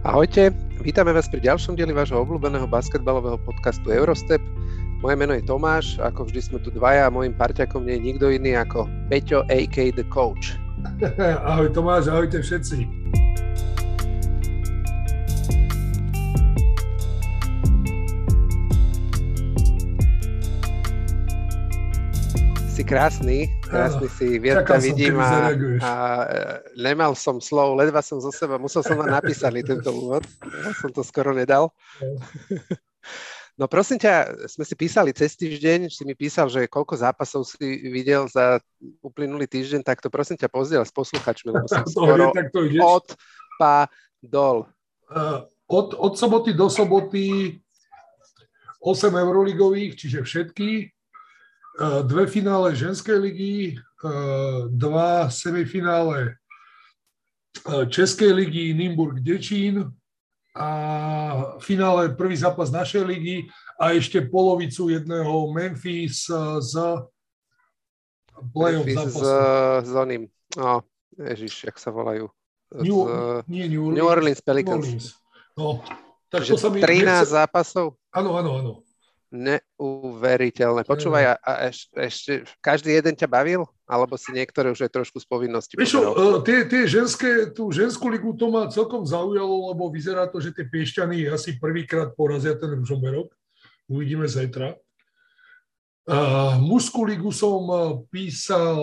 Ahojte, vítame vás pri ďalšom dieli vášho obľúbeného basketbalového podcastu Eurostep. Moje meno je Tomáš, ako vždy sme tu dvaja a môjim parťakom nie je nikto iný ako Peťo a.k. The Coach. Ahoj Tomáš, ahojte všetci. Krásny, krásny si, viac vidím a, a e, nemal som slov, ledva som zo seba, musel som vám napísať tento úvod, ja som to skoro nedal. No prosím ťa, sme si písali cez týždeň, si mi písal, že koľko zápasov si videl za uplynulý týždeň, tak to prosím ťa pozdiel s posluchačmi, lebo som skoro odpadol. Uh, od, od soboty do soboty 8 euroligových, čiže všetky, E, dve finále ženskej ligy, e, dva semifinále e, Českej ligy Nimburg Dečín a finále prvý zápas našej ligy a ešte polovicu jedného Memphis z playoff zápasu. S, s oným, no, ježiš, jak sa volajú. New, z, nie New Orleans, New Orleans Pelicans. New Orleans. No, tak to sa mi 13 nechce... zápasov? Áno, áno, áno. Neuveriteľné. Počúvaj, a, a eš, ešte každý jeden ťa bavil? Alebo si niektoré už aj trošku z povinnosti Vieš uh, tie, tie ženské, tú ženskú ligu to ma celkom zaujalo, lebo vyzerá to, že tie piešťany asi prvýkrát porazia ten Ružomberok. Uvidíme zajtra. Uh, mužskú ligu som písal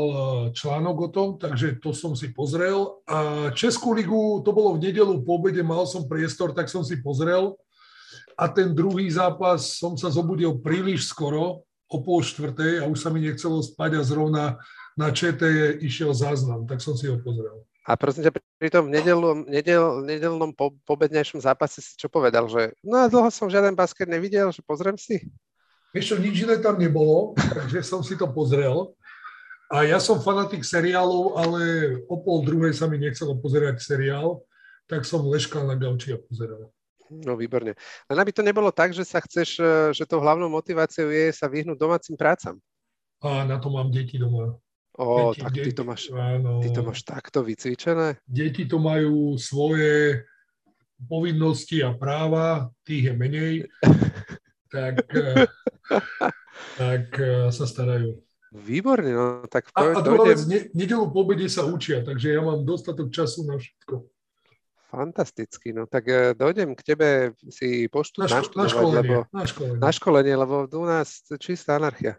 článok o tom, takže to som si pozrel. A Českú ligu, to bolo v nedelu po obede, mal som priestor, tak som si pozrel a ten druhý zápas som sa zobudil príliš skoro, o pol štvrtej a už sa mi nechcelo spať a zrovna na ČT išiel záznam, tak som si ho pozrel. A prosím ťa, pri tom nedelnom, nedel, nedelnom po, pobednejšom zápase si čo povedal, že no dlho som žiaden basket nevidel, že pozriem si? Vieš čo, nič iné tam nebolo, takže som si to pozrel. A ja som fanatik seriálov, ale o pol druhej sa mi nechcelo pozerať seriál, tak som leškal na gauči a pozeral. No výborne. Len aby to nebolo tak, že sa chceš, e, že tou hlavnou motiváciou je sa vyhnúť domácim prácam. A na to mám deti doma. Ó, deti, tak deti, ty, to máš, áno, ty to máš takto vycvičené? Deti to majú svoje povinnosti a práva, tých je menej, tak, e, tak e, sa starajú. Výborne, no tak A, a druhá vec, ne, nedelu po obede sa učia, takže ja mám dostatok času na všetko. Fantasticky, no tak e, dojdem k tebe si poštu na, ško- na školenie, lebo, na školenie. na školenie, lebo u nás čistá anarchia.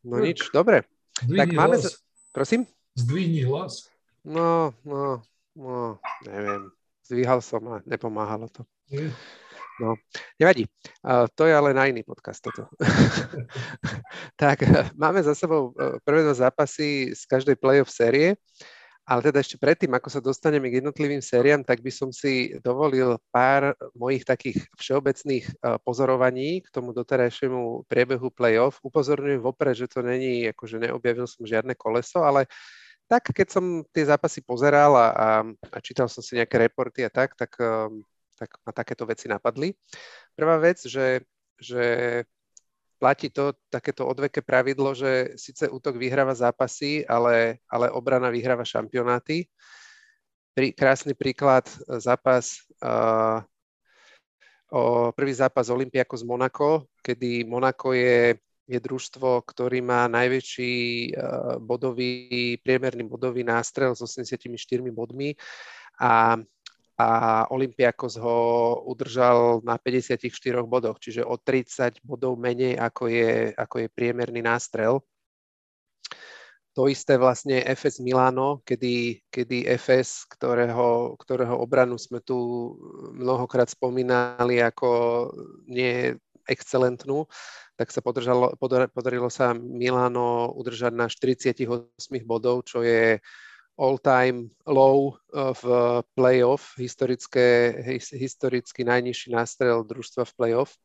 No tak. nič, dobre. Zdvihni tak máme... Hlas. Prosím? Zdvihni hlas. No, no, no, neviem. Zdvíhal som a nepomáhalo to. Nie. No, nevadí. To je ale na iný podcast toto. tak, máme za sebou e, prvé dva zápasy z každej playoff série. Ale teda ešte predtým, ako sa dostaneme k jednotlivým sériám, tak by som si dovolil pár mojich takých všeobecných e, pozorovaní k tomu doterajšiemu priebehu play-off. Upozorňujem vopred, že to není, akože neobjavil som žiadne koleso, ale tak keď som tie zápasy pozeral a, a, a čítal som si nejaké reporty a tak, tak, e, tak ma takéto veci napadli. Prvá vec, že, že platí to takéto odveké pravidlo, že síce útok vyhráva zápasy, ale, ale obrana vyhráva šampionáty. Prí, krásny príklad, e, zápas, uh, o prvý zápas Olympiako z Monako, kedy Monako je, je družstvo, ktorý má najväčší uh, bodový, priemerný bodový nástrel s 84 bodmi a a Olympiakos ho udržal na 54 bodoch, čiže o 30 bodov menej ako je, ako je priemerný nástrel. To isté vlastne FS Milano, kedy, kedy FS, ktorého, ktorého obranu sme tu mnohokrát spomínali ako nie excelentnú, tak sa podržalo, podarilo sa Milano udržať na 48 bodov, čo je all-time low uh, v playoff, historické, historicky najnižší nástrel družstva v playoff.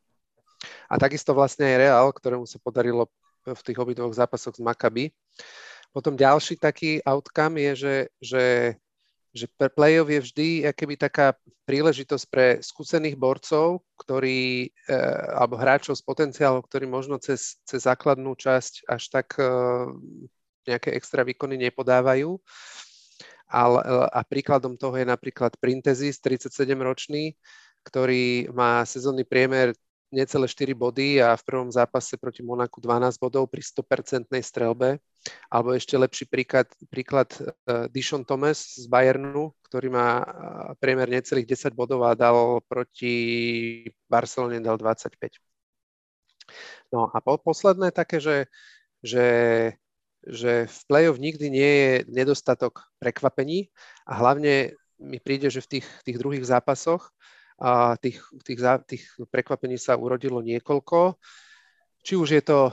A takisto vlastne aj Real, ktorému sa podarilo v tých obidvoch zápasoch z Maccabi. Potom ďalší taký outcome je, že, že, že playoff je vždy keby taká príležitosť pre skúsených borcov, ktorí, eh, alebo hráčov s potenciálom, ktorí možno cez, cez základnú časť až tak eh, nejaké extra výkony nepodávajú ale, a príkladom toho je napríklad Printezis, 37-ročný, ktorý má sezónny priemer necelé 4 body a v prvom zápase proti Monaku 12 bodov pri 100% strelbe. Alebo ešte lepší príklad, príklad uh, Dishon Thomas z Bayernu, ktorý má uh, priemer necelých 10 bodov a dal proti Barcelone dal 25. No a po, posledné také, že, že, že v play-off nikdy nie je nedostatok prekvapení a hlavne mi príde, že v tých, tých druhých zápasoch a tých, tých, tých prekvapení sa urodilo niekoľko. Či už je to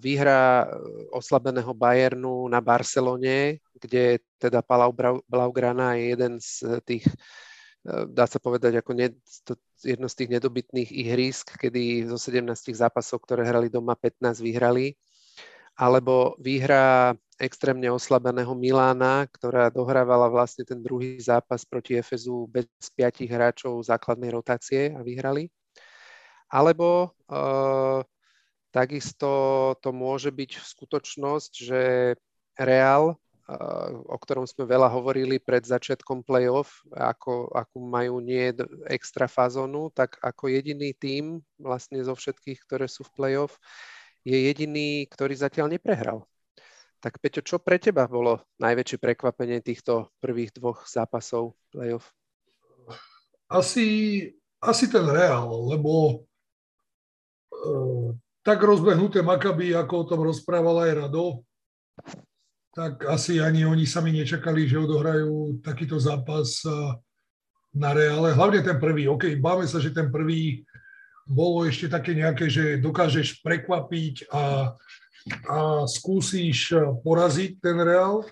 výhra oslabeného Bayernu na Barcelone, kde teda Palau Blaugrana je jeden z tých, dá sa povedať, ako ne, to, jedno z tých nedobytných ihrisk, kedy zo 17 zápasov, ktoré hrali doma, 15 vyhrali. Alebo výhra extrémne oslabeného Milána, ktorá dohrávala vlastne ten druhý zápas proti Efezu bez piatich hráčov základnej rotácie a vyhrali. Alebo uh, takisto to môže byť skutočnosť, že Real, uh, o ktorom sme veľa hovorili pred začiatkom play-off, ako, ako majú nie extra fazónu, tak ako jediný tím vlastne zo všetkých, ktoré sú v play-off, je jediný, ktorý zatiaľ neprehral. Tak Peťo, čo pre teba bolo najväčšie prekvapenie týchto prvých dvoch zápasov playoff? Asi, asi ten Real, lebo uh, tak rozbehnuté Makaby, ako o tom rozprával aj Rado, tak asi ani oni sami nečakali, že odohrajú takýto zápas uh, na Reále. Hlavne ten prvý. OK, báme sa, že ten prvý bolo ešte také nejaké, že dokážeš prekvapiť a a skúsiš eh, poraziť ten Real.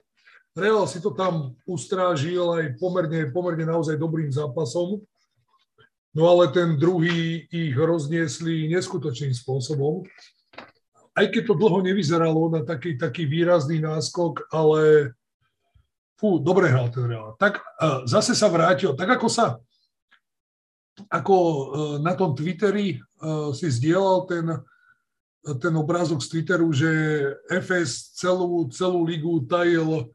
Real si to tam ustrážil aj pomerne, pomerne naozaj dobrým zápasom. No ale ten druhý ich rozniesli neskutočným spôsobom. Aj keď to dlho nevyzeralo na taký, taký výrazný náskok, ale fú, dobre hral ten Real. Tak uh, zase sa vrátil, tak ako sa ako uh, na tom Twitteri uh, si zdieľal ten ten obrázok z Twitteru, že FS celú, celú ligu tajil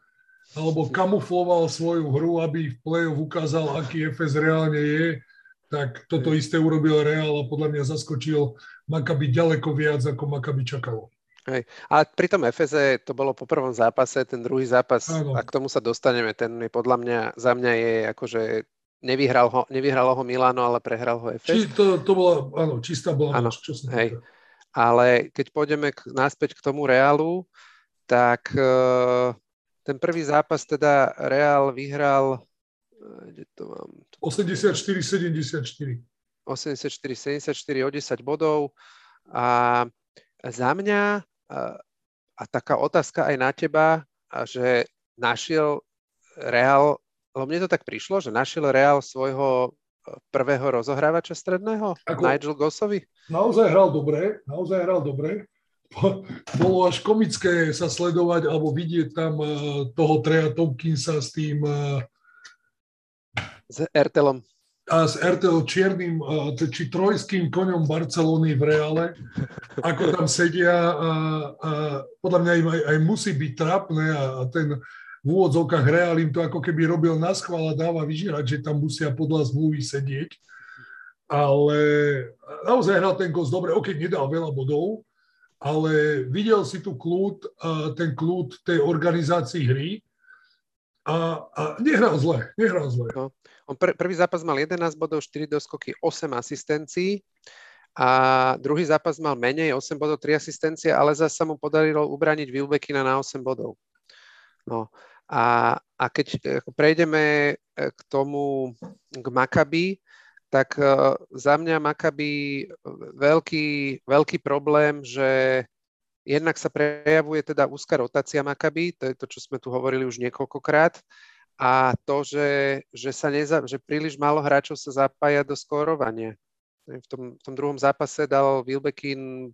alebo kamufloval svoju hru, aby v play-off ukázal, aký FS reálne je, tak toto isté urobil Real a podľa mňa zaskočil Makabi ďaleko viac, ako Makabi čakalo. Hej. A pri tom FS to bolo po prvom zápase, ten druhý zápas, Áno. a k tomu sa dostaneme, ten je podľa mňa, za mňa je akože nevyhral ho, nevyhralo ho Milano, ale prehral ho FS. Či to, to bola, áno, čistá bola áno, čo sa hej. Ale keď pôjdeme k, naspäť k tomu Reálu, tak uh, ten prvý zápas teda Reál vyhral uh, kde to mám? 84-74. 84-74 o 10 bodov a za mňa uh, a taká otázka aj na teba, že našiel Real, lebo mne to tak prišlo, že našiel Real svojho prvého rozohrávača stredného, Ako, Nigel Gossovi? Naozaj hral dobre, naozaj hral dobre. Bolo až komické sa sledovať alebo vidieť tam uh, toho Treja Tompkinsa s tým uh, s Ertelom. A s Ertel čiernym, či trojským koňom Barcelony v Reále, ako tam sedia a, a podľa mňa im aj, aj musí byť trápne a, a ten v úvodzovkách Real im to ako keby robil na schvál a dáva vyžerať, že tam musia podľa zmluvy sedieť. Ale naozaj hral ten Ghost dobre, ok, nedal veľa bodov, ale videl si tu kľud, ten kľud tej organizácii hry a, a nehral zle, nehral zle. No. On pr- prvý zápas mal 11 bodov, 4 doskoky, 8 asistencií a druhý zápas mal menej, 8 bodov, 3 asistencie, ale zase sa mu podarilo ubraniť Wilbekina na 8 bodov. No, a, a keď e, prejdeme e, k tomu, k Makabi, tak e, za mňa Makabi veľký, veľký problém, že jednak sa prejavuje teda úzka rotácia Makabi, to je to, čo sme tu hovorili už niekoľkokrát, a to, že, že, sa neza, že príliš málo hráčov sa zapája do skórovania. V tom, v tom druhom zápase dal Wilbekin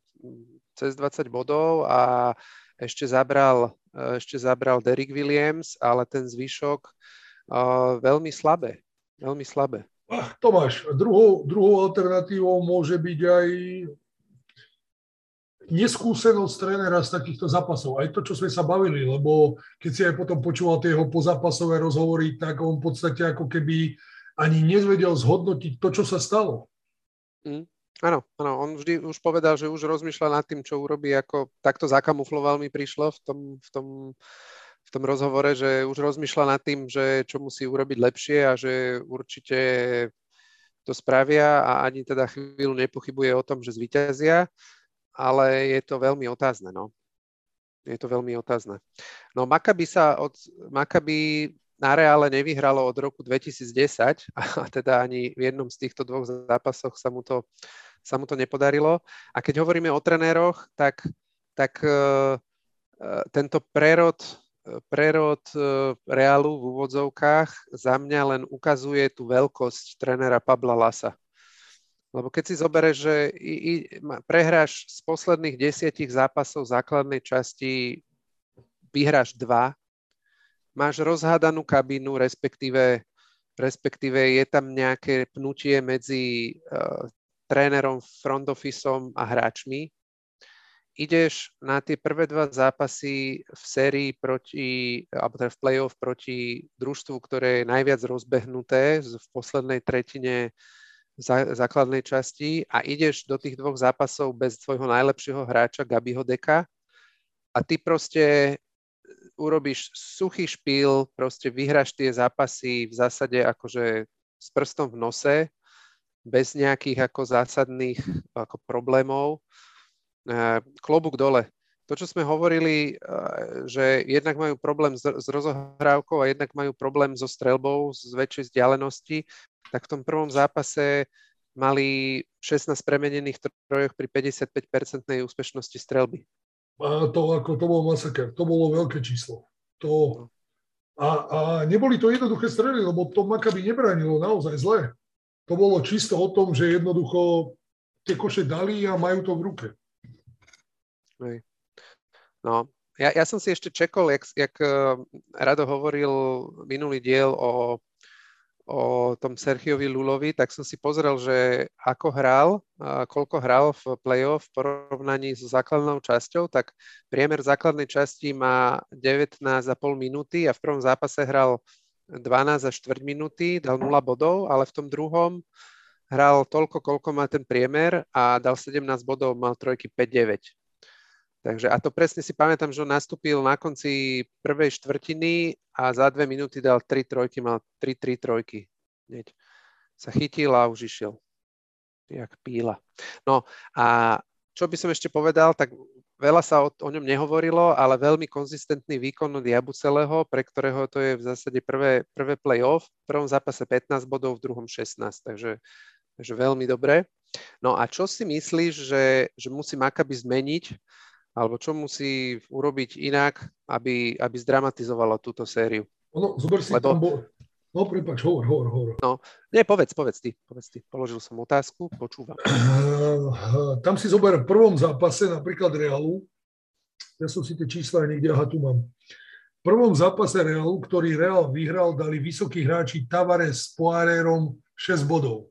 cez 20 bodov a ešte zabral, e, ešte zabral Derek Williams, ale ten zvyšok uh, veľmi slabé. Veľmi slabé. Tomáš, druhou, druhou alternatívou môže byť aj neskúsenosť trénera z takýchto zápasov. Aj to, čo sme sa bavili, lebo keď si aj potom počúval tie jeho pozápasové rozhovory, tak on v podstate ako keby ani nezvedel zhodnotiť to, čo sa stalo. Mm. Áno, áno, on vždy už povedal, že už rozmýšľa nad tým, čo urobí, ako takto zakamufloval mi prišlo v tom, v tom, v tom rozhovore, že už rozmýšľa nad tým, že čo musí urobiť lepšie a že určite to spravia a ani teda chvíľu nepochybuje o tom, že zvíťazia, ale je to veľmi otázne, no. Je to veľmi otázne. No Maccabi sa od Maccabi na Reále nevyhralo od roku 2010 a teda ani v jednom z týchto dvoch zápasoch sa mu to, sa mu to nepodarilo. A keď hovoríme o trenéroch, tak, tak uh, tento prerod prerod e, Realu v úvodzovkách za mňa len ukazuje tú veľkosť trénera Pabla Lasa. Lebo keď si zoberieš, že i, i, prehráš z posledných desiatich zápasov základnej časti, vyhráš dva, máš rozhádanú kabínu, respektíve, respektíve je tam nejaké pnutie medzi uh, trénerom, front officeom a hráčmi, ideš na tie prvé dva zápasy v sérii proti, alebo teda v play-off proti družstvu, ktoré je najviac rozbehnuté v poslednej tretine základnej časti a ideš do tých dvoch zápasov bez tvojho najlepšieho hráča Gabiho Deka a ty proste urobíš suchý špíl, proste vyhráš tie zápasy v zásade akože s prstom v nose, bez nejakých ako zásadných ako problémov klobúk dole. To, čo sme hovorili, že jednak majú problém s rozohrávkou a jednak majú problém so strelbou z väčšej vzdialenosti, tak v tom prvom zápase mali 16 premenených trojoch pri 55-percentnej úspešnosti strelby. To, ako, to bol masaker, to bolo veľké číslo. To, a, a neboli to jednoduché strely, lebo to Makabi nebránilo naozaj zle. To bolo čisto o tom, že jednoducho tie koše dali a majú to v ruke. Hej. No, ja, ja som si ešte čekol, jak, jak uh, Rado hovoril minulý diel o, o tom Sergiovi Lulovi, tak som si pozrel, že ako hral, koľko hral v play-off v porovnaní so základnou časťou, tak priemer základnej časti má 19,5 minúty a v prvom zápase hral 12 až 4 minúty, dal 0 bodov, ale v tom druhom hral toľko, koľko má ten priemer a dal 17 bodov, mal trojky 5-9. Takže a to presne si pamätám, že on nastúpil na konci prvej štvrtiny a za dve minúty dal tri trojky, mal tri, tri trojky. Hneď sa chytil a už išiel. Jak píla. No a čo by som ešte povedal, tak veľa sa o, o ňom nehovorilo, ale veľmi konzistentný výkon od Jabucelého, pre ktorého to je v zásade prvé, prvé play-off. V prvom zápase 15 bodov, v druhom 16, takže, takže veľmi dobre. No a čo si myslíš, že, že musí Maccabi zmeniť, alebo čo musí urobiť inak, aby, aby zdramatizovala túto sériu. Ono, zober si Lebo... tam bol... No, prepáč, hovor, hovor, hovor. No, nie, povedz, povedz ty, povedz ty. Položil som otázku, počúvam. Uh, tam si zober v prvom zápase, napríklad Realu, ja som si tie čísla niekde, aha, tu mám. V prvom zápase Realu, ktorý Real vyhral, dali vysokí hráči Tavares s Poirérom 6 bodov.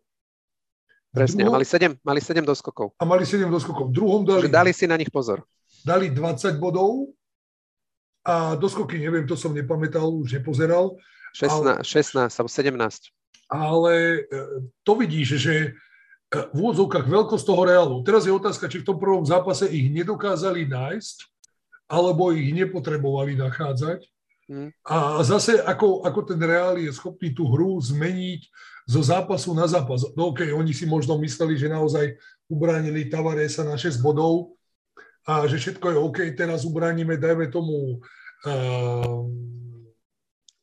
Presne, druhom, a mali 7, mali 7 doskokov. A mali 7 doskokov. V druhom dali... Že dali si na nich pozor dali 20 bodov a doskoky, neviem, to som nepamätal, už nepozeral. 16, ale, 16 alebo 17. Ale e, to vidíš, že e, v úvodzovkách veľkosť toho reálu. Teraz je otázka, či v tom prvom zápase ich nedokázali nájsť, alebo ich nepotrebovali nachádzať. Hmm. A zase, ako, ako ten Reál je schopný tú hru zmeniť zo zápasu na zápas. No OK, oni si možno mysleli, že naozaj ubránili Tavaresa na 6 bodov, a že všetko je OK, teraz ubránime, dajme tomu uh,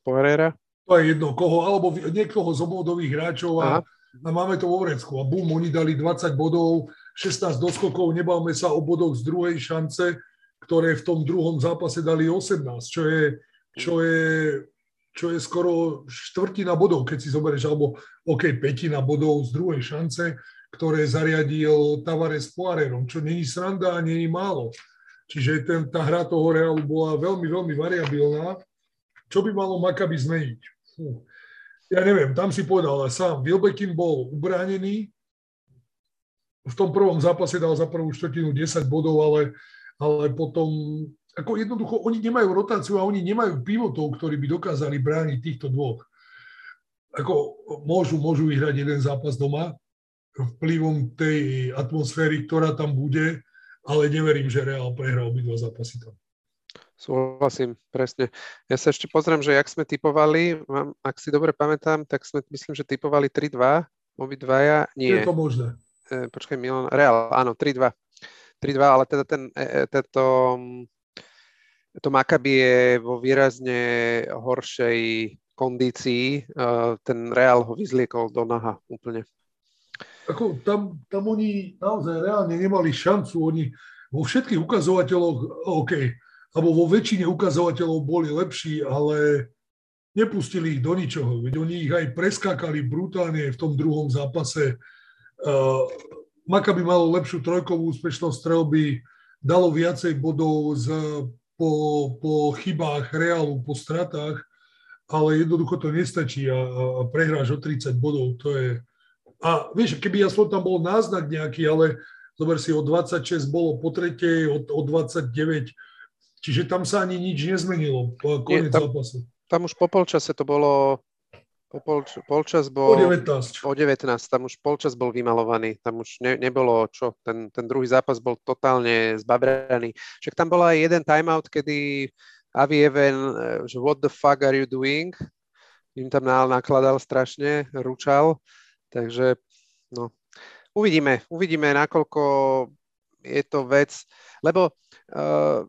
Poherera? To je jedno, koho, alebo niekoho z obvodových hráčov a, a máme to vo vrecku. A bum, oni dali 20 bodov, 16 doskokov, nebavme sa o bodoch z druhej šance, ktoré v tom druhom zápase dali 18, čo je, čo je, čo je skoro štvrtina bodov, keď si zoberieš, alebo OK, petina bodov z druhej šance ktoré zariadil Tavares Poirerom, čo není sranda a není málo. Čiže ten, tá hra toho Realu bola veľmi, veľmi variabilná. Čo by malo Maccabi zmeniť? Fú. Ja neviem, tam si povedal ale sám, Wilbekin bol ubránený, v tom prvom zápase dal za prvú štvrtinu 10 bodov, ale, ale potom ako jednoducho oni nemajú rotáciu a oni nemajú pivotov, ktorí by dokázali brániť týchto dvoch. Ako môžu, môžu vyhrať jeden zápas doma vplyvom tej atmosféry, ktorá tam bude, ale neverím, že Real prehrá obidva zápasy tam. Súhlasím, presne. Ja sa ešte pozriem, že jak sme typovali, ak si dobre pamätám, tak sme myslím, že typovali 3-2, obidvaja, nie. Je to možné. E, počkaj, Milan, Real, áno, 3-2. 3-2, ale teda ten, e, e tento to Maccabi je vo výrazne horšej kondícii. Ten Real ho vyzliekol do naha úplne. Ako, tam, tam oni naozaj reálne nemali šancu. Oni vo všetkých ukazovateľoch, OK, alebo vo väčšine ukazovateľov boli lepší, ale nepustili ich do ničoho. Veď oni ich aj preskákali brutálne v tom druhom zápase. Uh, Maccabi malo lepšiu trojkovú úspešnosť strelby, dalo viacej bodov z po, po chybách Realu, po stratách, ale jednoducho to nestačí a, a prehráš o 30 bodov, to je... A vieš, keby som tam bol náznak nejaký, ale zober si, o 26 bolo po tretej, o, o 29, čiže tam sa ani nič nezmenilo, koniec zápasu. Tam už po polčase to bolo po pol, polčas bol... O 19. O 19, tam už polčas bol vymalovaný, tam už ne, nebolo čo, ten, ten druhý zápas bol totálne zbabraný. Však tam bola aj jeden timeout, kedy Avi Even, eh, že what the fuck are you doing? Im tam nakladal strašne, ručal, takže no, uvidíme, uvidíme, nakoľko je to vec, lebo uh,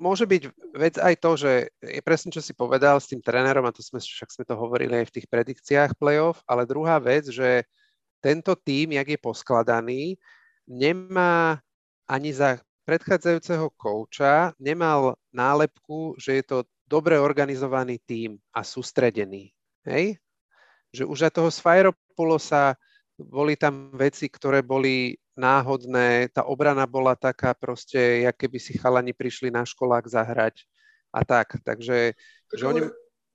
môže byť vec aj to, že je presne, čo si povedal s tým trénerom, a to sme, však sme to hovorili aj v tých predikciách playoff, ale druhá vec, že tento tým, jak je poskladaný, nemá ani za predchádzajúceho kouča, nemal nálepku, že je to dobre organizovaný tým a sústredený. Hej? Že už za toho Sfairopulosa boli tam veci, ktoré boli náhodné, tá obrana bola taká proste, jak keby si chalani prišli na školák zahrať a tak. Takže, tak že oni...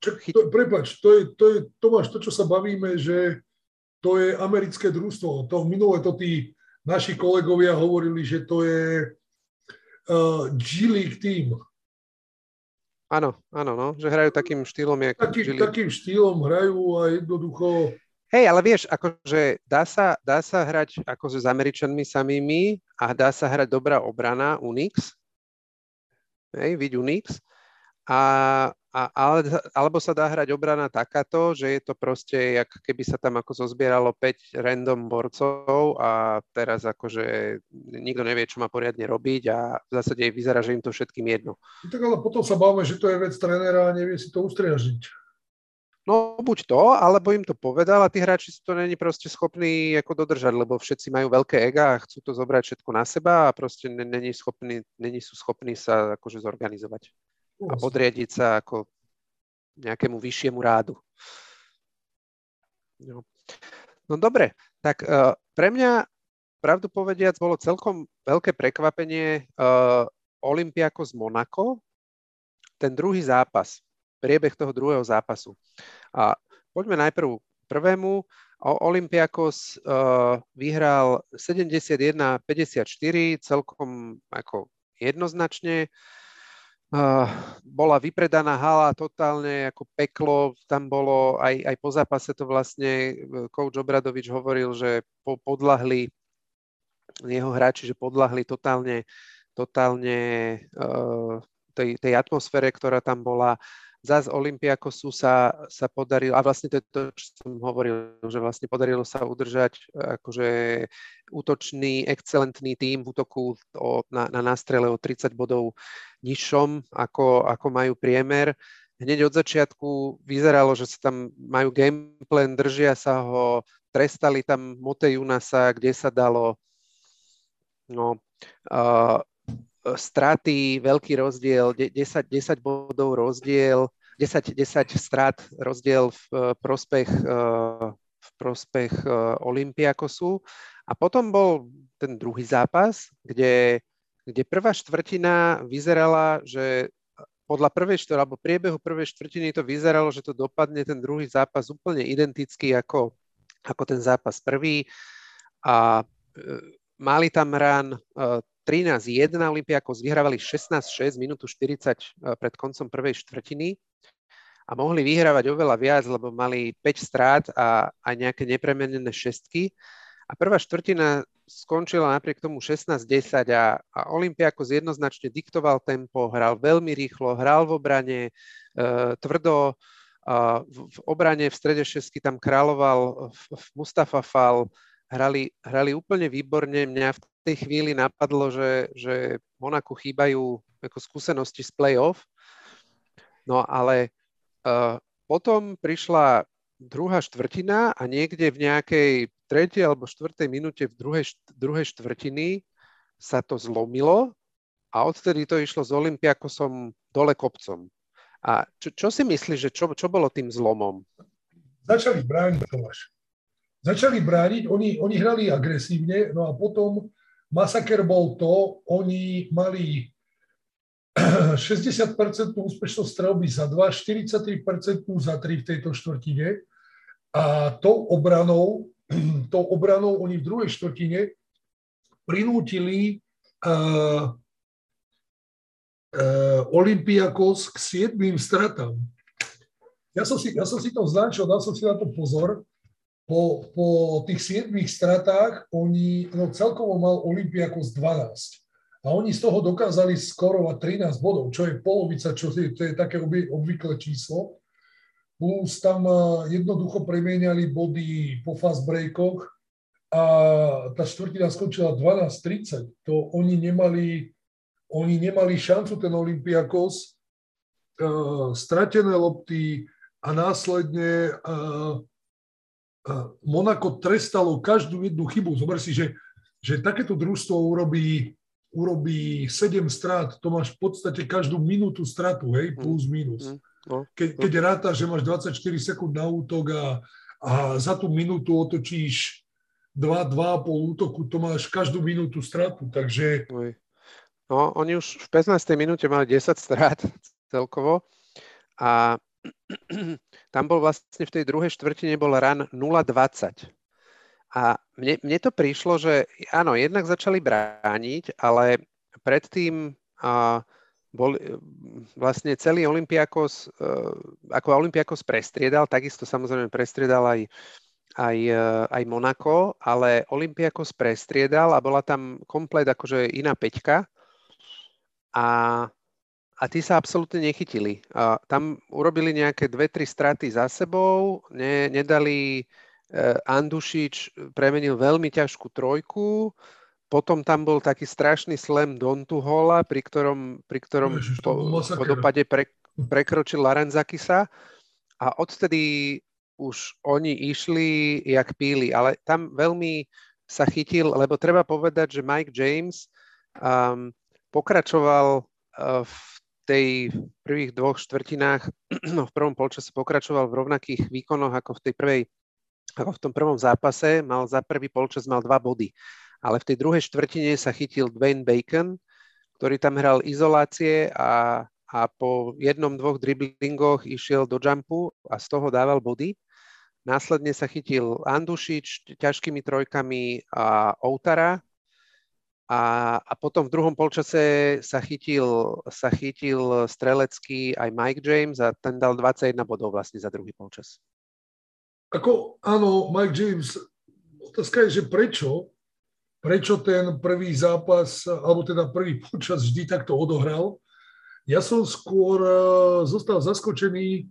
Čak, to, prepač, to je, to je, Tomáš, to, čo sa bavíme, že to je americké družstvo. To minule to tí naši kolegovia hovorili, že to je uh, G-League team. Áno, áno, no, že hrajú takým štýlom, jak Taký, Takým štýlom hrajú a jednoducho Hej, ale vieš, akože dá sa, dá sa hrať akože s Američanmi samými a dá sa hrať dobrá obrana Unix. Hej, vid Unix. A, a, ale, alebo sa dá hrať obrana takáto, že je to proste, jak keby sa tam ako zozbieralo 5 random borcov a teraz akože nikto nevie, čo má poriadne robiť a v zásade vyzerá, že im to všetkým jedno. Tak ale potom sa bavíme, že to je vec trénera a nevie si to ustriažiť. No buď to, alebo im to povedal a tí hráči sú to není proste schopní ako dodržať, lebo všetci majú veľké ega a chcú to zobrať všetko na seba a proste není, schopní, není sú schopní sa akože zorganizovať a podriadiť sa ako nejakému vyššiemu rádu. No, no dobre, tak uh, pre mňa pravdu povediac bolo celkom veľké prekvapenie uh, Olympiako z Monako, ten druhý zápas priebeh toho druhého zápasu. A poďme najprv prvému. Olympiakos uh, vyhral 71-54, celkom ako jednoznačne. Uh, bola vypredaná hala totálne ako peklo, tam bolo aj, aj po zápase to vlastne coach Obradovič hovoril, že po, podľahli jeho hráči, že podľahli totálne, totálne uh, tej, tej atmosfére, ktorá tam bola Zas Olympiakosu sa, sa podarilo, a vlastne to je to, čo som hovoril, že vlastne podarilo sa udržať akože útočný, excelentný tým v útoku o, na, na nástrele o 30 bodov nižšom, ako, ako majú priemer. Hneď od začiatku vyzeralo, že sa tam majú gameplan, držia sa ho, trestali tam Mote Junasa, kde sa dalo. No, uh, straty, veľký rozdiel, 10, 10 bodov rozdiel, 10, 10 strat rozdiel v eh, prospech, eh, v prospech Olympiakosu. A potom bol ten druhý zápas, kde, kde prvá štvrtina vyzerala, že podľa prvej štvrtiny, alebo priebehu prvej štvrtiny to vyzeralo, že to dopadne ten druhý zápas úplne identický ako, ako ten zápas prvý. A mali tam ran 13-1, Olympiakos vyhrávali 16-6, minútu 40 pred koncom prvej štvrtiny a mohli vyhrávať oveľa viac, lebo mali 5 strát a aj nejaké nepremenené šestky. A prvá štvrtina skončila napriek tomu 16-10 a, a Olympiakos jednoznačne diktoval tempo, hral veľmi rýchlo, hral v obrane e, tvrdo, a v, v obrane v strede šestky tam kráľoval Mustafa Fal, hrali, hrali úplne výborne. Mňa v tej chvíli napadlo, že, že Monaku chýbajú ako skúsenosti z play-off, no ale uh, potom prišla druhá štvrtina a niekde v nejakej tretej alebo štvrtej minúte v druhej, druhej štvrtiny sa to zlomilo a odtedy to išlo s Olympiakosom dole kopcom. A čo, čo si myslíš, že čo, čo bolo tým zlomom? Začali brániť, Tomáš. Začali brániť, oni, oni hrali agresívne, no a potom masaker bol to, oni mali 60% úspešnosť strelby za 2, 43% za 3 v tejto štvrtine a tou obranou tou obranou oni v druhej štvrtine prinútili uh, uh, Olympiakos k siedmým stratám. Ja som, si, ja som si to značil, dal som si na to pozor. Po, po tých siedmých stratách oni, no celkovo mal Olympiakos 12. A oni z toho dokázali skorovať 13 bodov, čo je polovica, čo je, to je také obvyklé číslo plus tam jednoducho premieniali body po fast breakoch a tá štvrtina skončila 12.30. To oni nemali, oni nemali šancu, ten Olympiakos, uh, stratené lopty a následne uh, Monako trestalo každú jednu chybu. Zober si, že, že takéto družstvo urobí, urobí 7 strát, to máš v podstate každú minútu stratu, hej, plus minus. Mm. No, Ke, keď no. ráta, že máš 24 sekúnd na útok a, a za tú minútu otočíš 2-2,5 útoku, to máš každú minútu stratu, takže... No, oni už v 15. minúte mali 10 strát celkovo a tam bol vlastne v tej druhej štvrtine bol ran 0-20. A mne, mne to prišlo, že áno, jednak začali brániť, ale predtým uh, bol vlastne celý Olympiakos, eh, ako Olympiakos prestriedal, takisto samozrejme prestriedal aj, aj, eh, aj Monako, ale Olympiakos prestriedal a bola tam komplet akože iná peťka a, a tí sa absolútne nechytili. A tam urobili nejaké dve, tri straty za sebou, ne, nedali, eh, Andušič premenil veľmi ťažkú trojku, potom tam bol taký strašný slam Dontuhola, pri ktorom, pri ktorom Ježiš, po, po dopade pre, prekročil Larenzakisa a odtedy už oni išli jak píli, ale tam veľmi sa chytil, lebo treba povedať, že Mike James um, pokračoval uh, v tej prvých dvoch štvrtinách, no v prvom polčase pokračoval v rovnakých výkonoch ako v tej prvej, ako v tom prvom zápase, mal za prvý polčas mal dva body ale v tej druhej štvrtine sa chytil Dwayne Bacon, ktorý tam hral izolácie a, a po jednom, dvoch driblingoch išiel do jumpu a z toho dával body. Následne sa chytil Andušič ťažkými trojkami a Outara a, a potom v druhom polčase sa chytil, sa chytil strelecký aj Mike James a ten dal 21 bodov vlastne za druhý polčas. Ako, áno, Mike James, otázka je, že prečo? prečo ten prvý zápas, alebo teda prvý počas vždy takto odohral. Ja som skôr e, zostal zaskočený, e,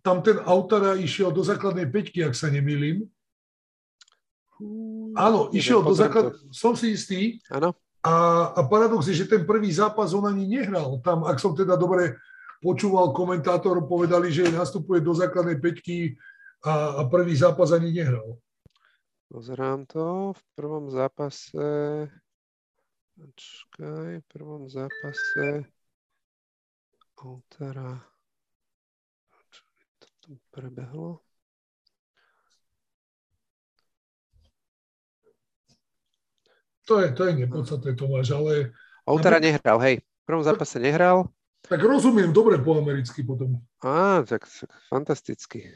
tam ten Autara išiel do základnej peťky, ak sa nemýlim. Áno, išiel do základnej, som si istý. Áno. A, a paradox je, že ten prvý zápas on ani nehral. Tam, ak som teda dobre počúval komentátor, povedali, že nastupuje do základnej peťky a, a prvý zápas ani nehral. Pozerám to. V prvom zápase... Počkaj, v prvom zápase... Altera... Čo to tu prebehlo? To je, to je nepodstatné, Tomáš, ale... Altera nehral, hej. V prvom zápase nehral. Tak rozumiem dobre po americky potom. Á, tak, tak fantasticky.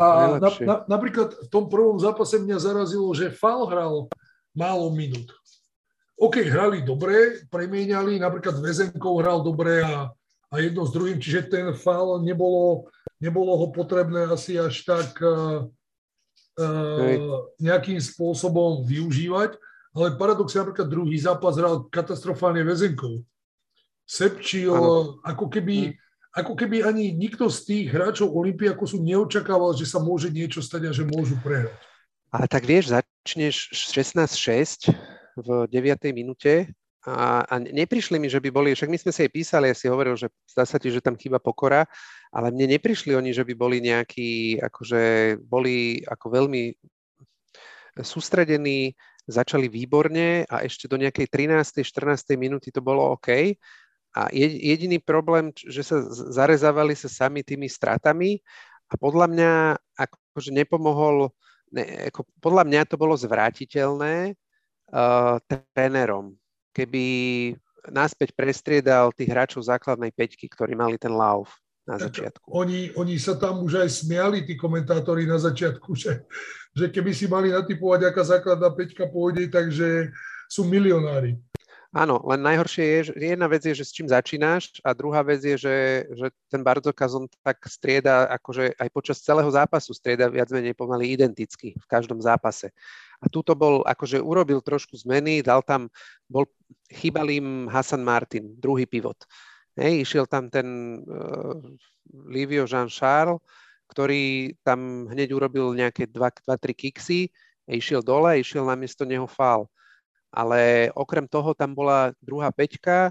A na, na, napríklad v tom prvom zápase mňa zarazilo, že Fal hral málo minút. OK, hrali dobre, premieniali, napríklad Vezenkov hral dobre a, a jedno s druhým, čiže ten Fal nebolo, nebolo ho potrebné asi až tak uh, uh, nejakým spôsobom využívať, ale paradoxne napríklad druhý zápas hral katastrofálne Vezenkov. Sepčil, ako keby, ako keby ani nikto z tých hráčov Olympiakosu neočakával, že sa môže niečo stať a že môžu prehrať. Ale tak vieš, začneš 16-6 v 9. minúte a, a neprišli mi, že by boli, však my sme si aj písali, ja si hovoril, že zdá sa ti, že tam chýba pokora, ale mne neprišli oni, že by boli nejakí, akože boli ako veľmi sústredení, začali výborne a ešte do nejakej 13. 14. minúty to bolo OK a jediný problém, že sa zarezávali sa sami tými stratami a podľa mňa akože nepomohol, ne, ako podľa mňa to bolo zvratiteľné uh, trénerom. Keby náspäť prestriedal tých hráčov základnej peťky, ktorí mali ten lauf na začiatku. Oni, oni sa tam už aj smiali, tí komentátori na začiatku, že, že keby si mali natypovať, aká základná peťka pôjde, takže sú milionári. Áno, len najhoršie je, že jedna vec je, že s čím začínaš a druhá vec je, že, že ten Barzokas on tak strieda, akože aj počas celého zápasu strieda viac menej pomaly identicky v každom zápase. A túto bol, akože urobil trošku zmeny, dal tam, bol, chýbal im Hasan Martin, druhý pivot. Hej, išiel tam ten uh, Livio Jean-Charles, ktorý tam hneď urobil nejaké 2-3 kiksy, išiel dole, išiel namiesto neho fál ale okrem toho tam bola druhá peťka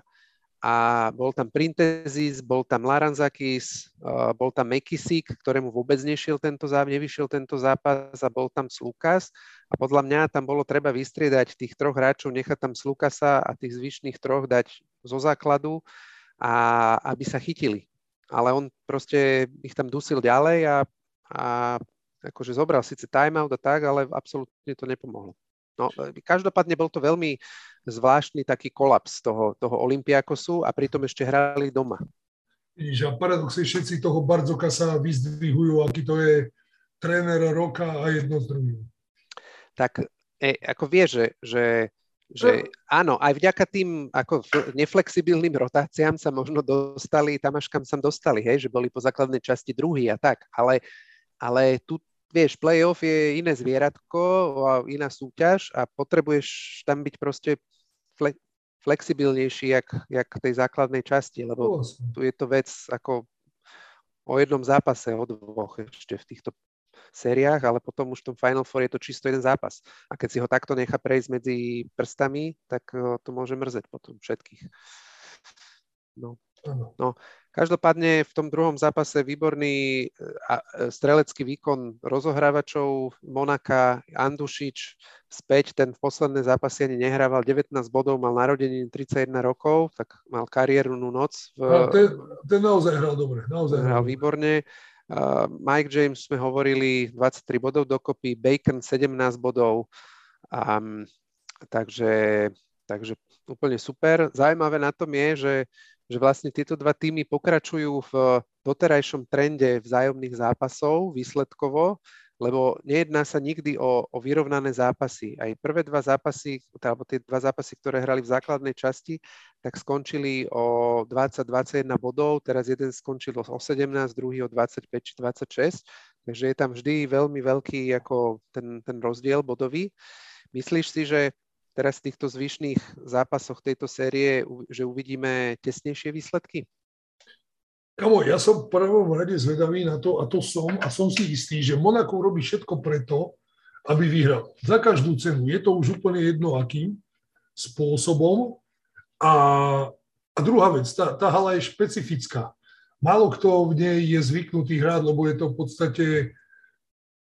a bol tam Printezis, bol tam Laranzakis, bol tam Mekisik, ktorému vôbec nešiel tento zápas, nevyšiel tento zápas a bol tam Slukas. A podľa mňa tam bolo treba vystriedať tých troch hráčov, nechať tam Slukasa a tých zvyšných troch dať zo základu a aby sa chytili. Ale on proste ich tam dusil ďalej a, a akože zobral síce timeout a tak, ale absolútne to nepomohlo. No, každopádne bol to veľmi zvláštny taký kolaps toho, toho Olympiakosu a pritom ešte hrali doma. Vidíš, a paradoxne všetci toho Bardzoka sa vyzdvihujú, aký to je tréner roka a jedno z druhým. Tak e, ako vie, že, že, že áno, aj vďaka tým ako neflexibilným rotáciám sa možno dostali tam, až kam sa dostali, hej, že boli po základnej časti druhý a tak, ale, ale tu, vieš, playoff je iné zvieratko a iná súťaž a potrebuješ tam byť proste fle, flexibilnejší, jak, jak tej základnej časti, lebo tu je to vec ako o jednom zápase, o dvoch ešte v týchto sériách, ale potom už v tom Final Four je to čisto jeden zápas. A keď si ho takto nechá prejsť medzi prstami, tak to môže mrzeť potom všetkých. No. no. Každopádne v tom druhom zápase výborný e, e, strelecký výkon rozohrávačov Monaka, Andušič späť, ten v posledné zápasy ani nehrával, 19 bodov, mal narodeniny 31 rokov, tak mal kariérnu noc. V, no, ten, ten naozaj hral dobre. Naozaj hral výborne. Uh, Mike James sme hovorili 23 bodov dokopy, Bacon 17 bodov, um, takže, takže úplne super. Zaujímavé na tom je, že že vlastne tieto dva týmy pokračujú v doterajšom trende vzájomných zápasov výsledkovo, lebo nejedná sa nikdy o, o vyrovnané zápasy. Aj prvé dva zápasy, alebo tie dva zápasy, ktoré hrali v základnej časti, tak skončili o 20-21 bodov, teraz jeden skončil o 17, druhý o 25 či 26, takže je tam vždy veľmi veľký ako ten, ten rozdiel bodový. Myslíš si, že teraz v týchto zvyšných zápasoch tejto série, že uvidíme tesnejšie výsledky? Kamo, ja som v prvom rade zvedavý na to, a to som, a som si istý, že Monako robí všetko preto, aby vyhral. Za každú cenu. Je to už úplne jedno akým spôsobom. A, a druhá vec, tá, tá hala je špecifická. Málo kto v nej je zvyknutý hrať, lebo je to v podstate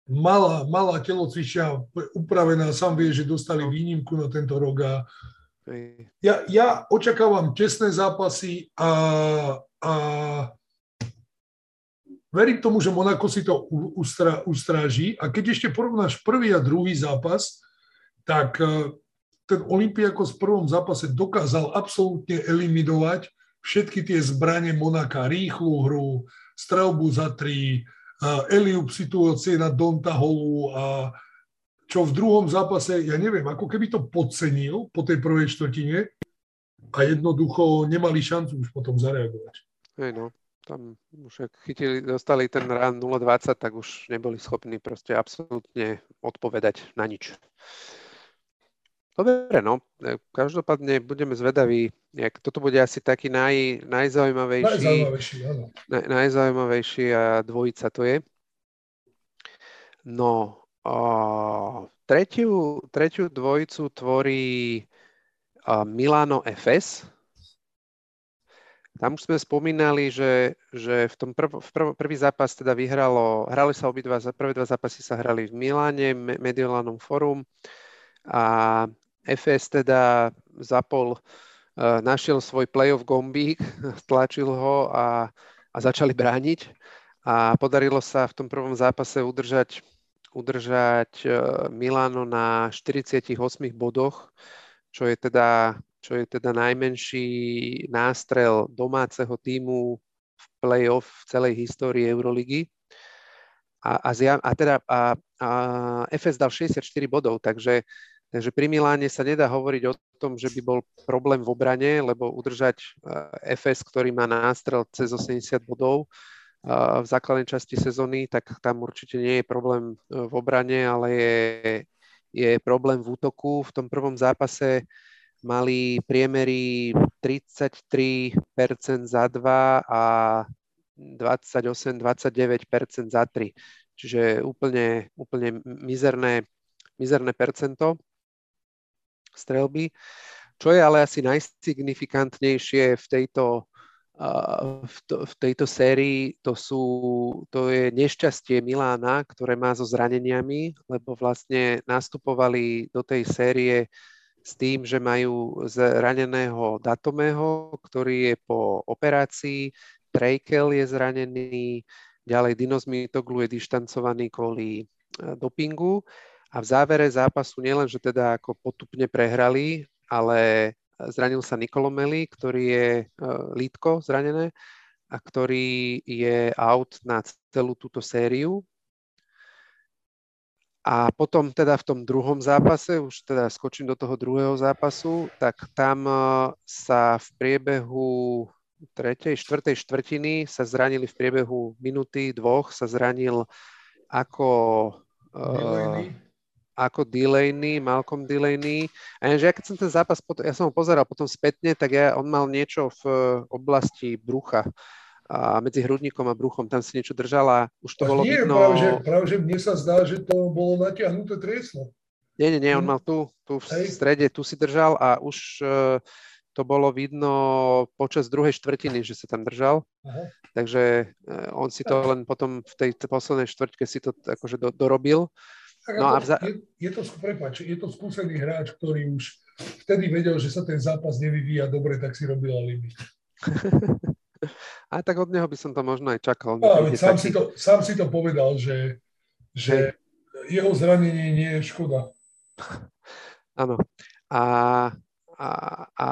malá, malá telocvičia upravená, sám vie, že dostali výnimku na tento rok a ja, ja očakávam tesné zápasy a, a verím tomu, že Monako si to ustra, ustráži a keď ešte porovnáš prvý a druhý zápas, tak e, ten Olympiakos v prvom zápase dokázal absolútne eliminovať všetky tie zbranie Monaka, rýchlu hru, strelbu za tri, Eliup situácie na Donta Holu a čo v druhom zápase, ja neviem, ako keby to podcenil po tej prvej štvrtine a jednoducho nemali šancu už potom zareagovať. Hej no, tam už ak chytili, dostali ten rán 0,20, tak už neboli schopní proste absolútne odpovedať na nič. Dobre, no. Každopádne budeme zvedaví, jak toto bude asi taký naj, najzaujímavejší, Najzaujímavejší, áno. naj, najzaujímavejší a dvojica to je. No, a tretiu, tretiu dvojicu tvorí a Milano FS. Tam už sme spomínali, že, že v tom prv, v prv, prvý zápas teda vyhralo, hrali sa obidva, prvé dva zápasy sa hrali v Miláne, Mediolanom Forum a FS teda zapol, uh, našiel svoj playoff gombík, stlačil ho a, a začali brániť. A podarilo sa v tom prvom zápase udržať, udržať uh, Milano na 48 bodoch, čo je teda, čo je teda najmenší nástrel domáceho týmu v playoff v celej histórii Euroligy. A, a, a teda a, a FS dal 64 bodov, takže Takže pri Miláne sa nedá hovoriť o tom, že by bol problém v obrane, lebo udržať FS, ktorý má nástrel cez 80 bodov v základnej časti sezóny, tak tam určite nie je problém e, v obrane, ale je, je problém v útoku. V tom prvom zápase mali priemery 33% za 2 a 28-29% za 3. Čiže úplne, úplne mizerné, mizerné percento strelby. Čo je ale asi najsignifikantnejšie v tejto, v, to, v tejto sérii, to, sú, to je nešťastie Milána, ktoré má so zraneniami, lebo vlastne nastupovali do tej série s tým, že majú zraneného Datomého, ktorý je po operácii, Trejkel je zranený, ďalej Dinos Mitoglu je dištancovaný kvôli dopingu a v závere zápasu nielen, že teda ako potupne prehrali, ale zranil sa Nikolomeli, ktorý je uh, lítko zranené a ktorý je out na celú túto sériu. A potom teda v tom druhom zápase, už teda skočím do toho druhého zápasu, tak tam uh, sa v priebehu tretej, štvrtej štvrtiny sa zranili v priebehu minúty, dvoch sa zranil ako uh, ako Delaney, Malcolm Delaney. A že ja keď som ten zápas, ja som ho pozeral potom spätne, tak ja, on mal niečo v oblasti brucha a medzi hrudníkom a bruchom, tam si niečo držal a už to tak bolo nie, vidno... Práve že, práve, že mne sa zdá, že to bolo natiahnuté trieslo. Nie, nie, nie, on hm. mal tu, tu v Hej. strede, tu si držal a už uh, to bolo vidno počas druhej štvrtiny, že sa tam držal. Aha. Takže uh, on si to len potom v tej poslednej štvrtke si to akože do, dorobil. Tak no a vza... je, je, to, prepáč, je to skúsený hráč, ktorý už vtedy vedel, že sa ten zápas nevyvíja dobre, tak si robil alibi. a tak od neho by som to možno aj čakal. No, sám, si to, sám si to povedal, že, že jeho zranenie nie je škoda. Áno. A, a, a,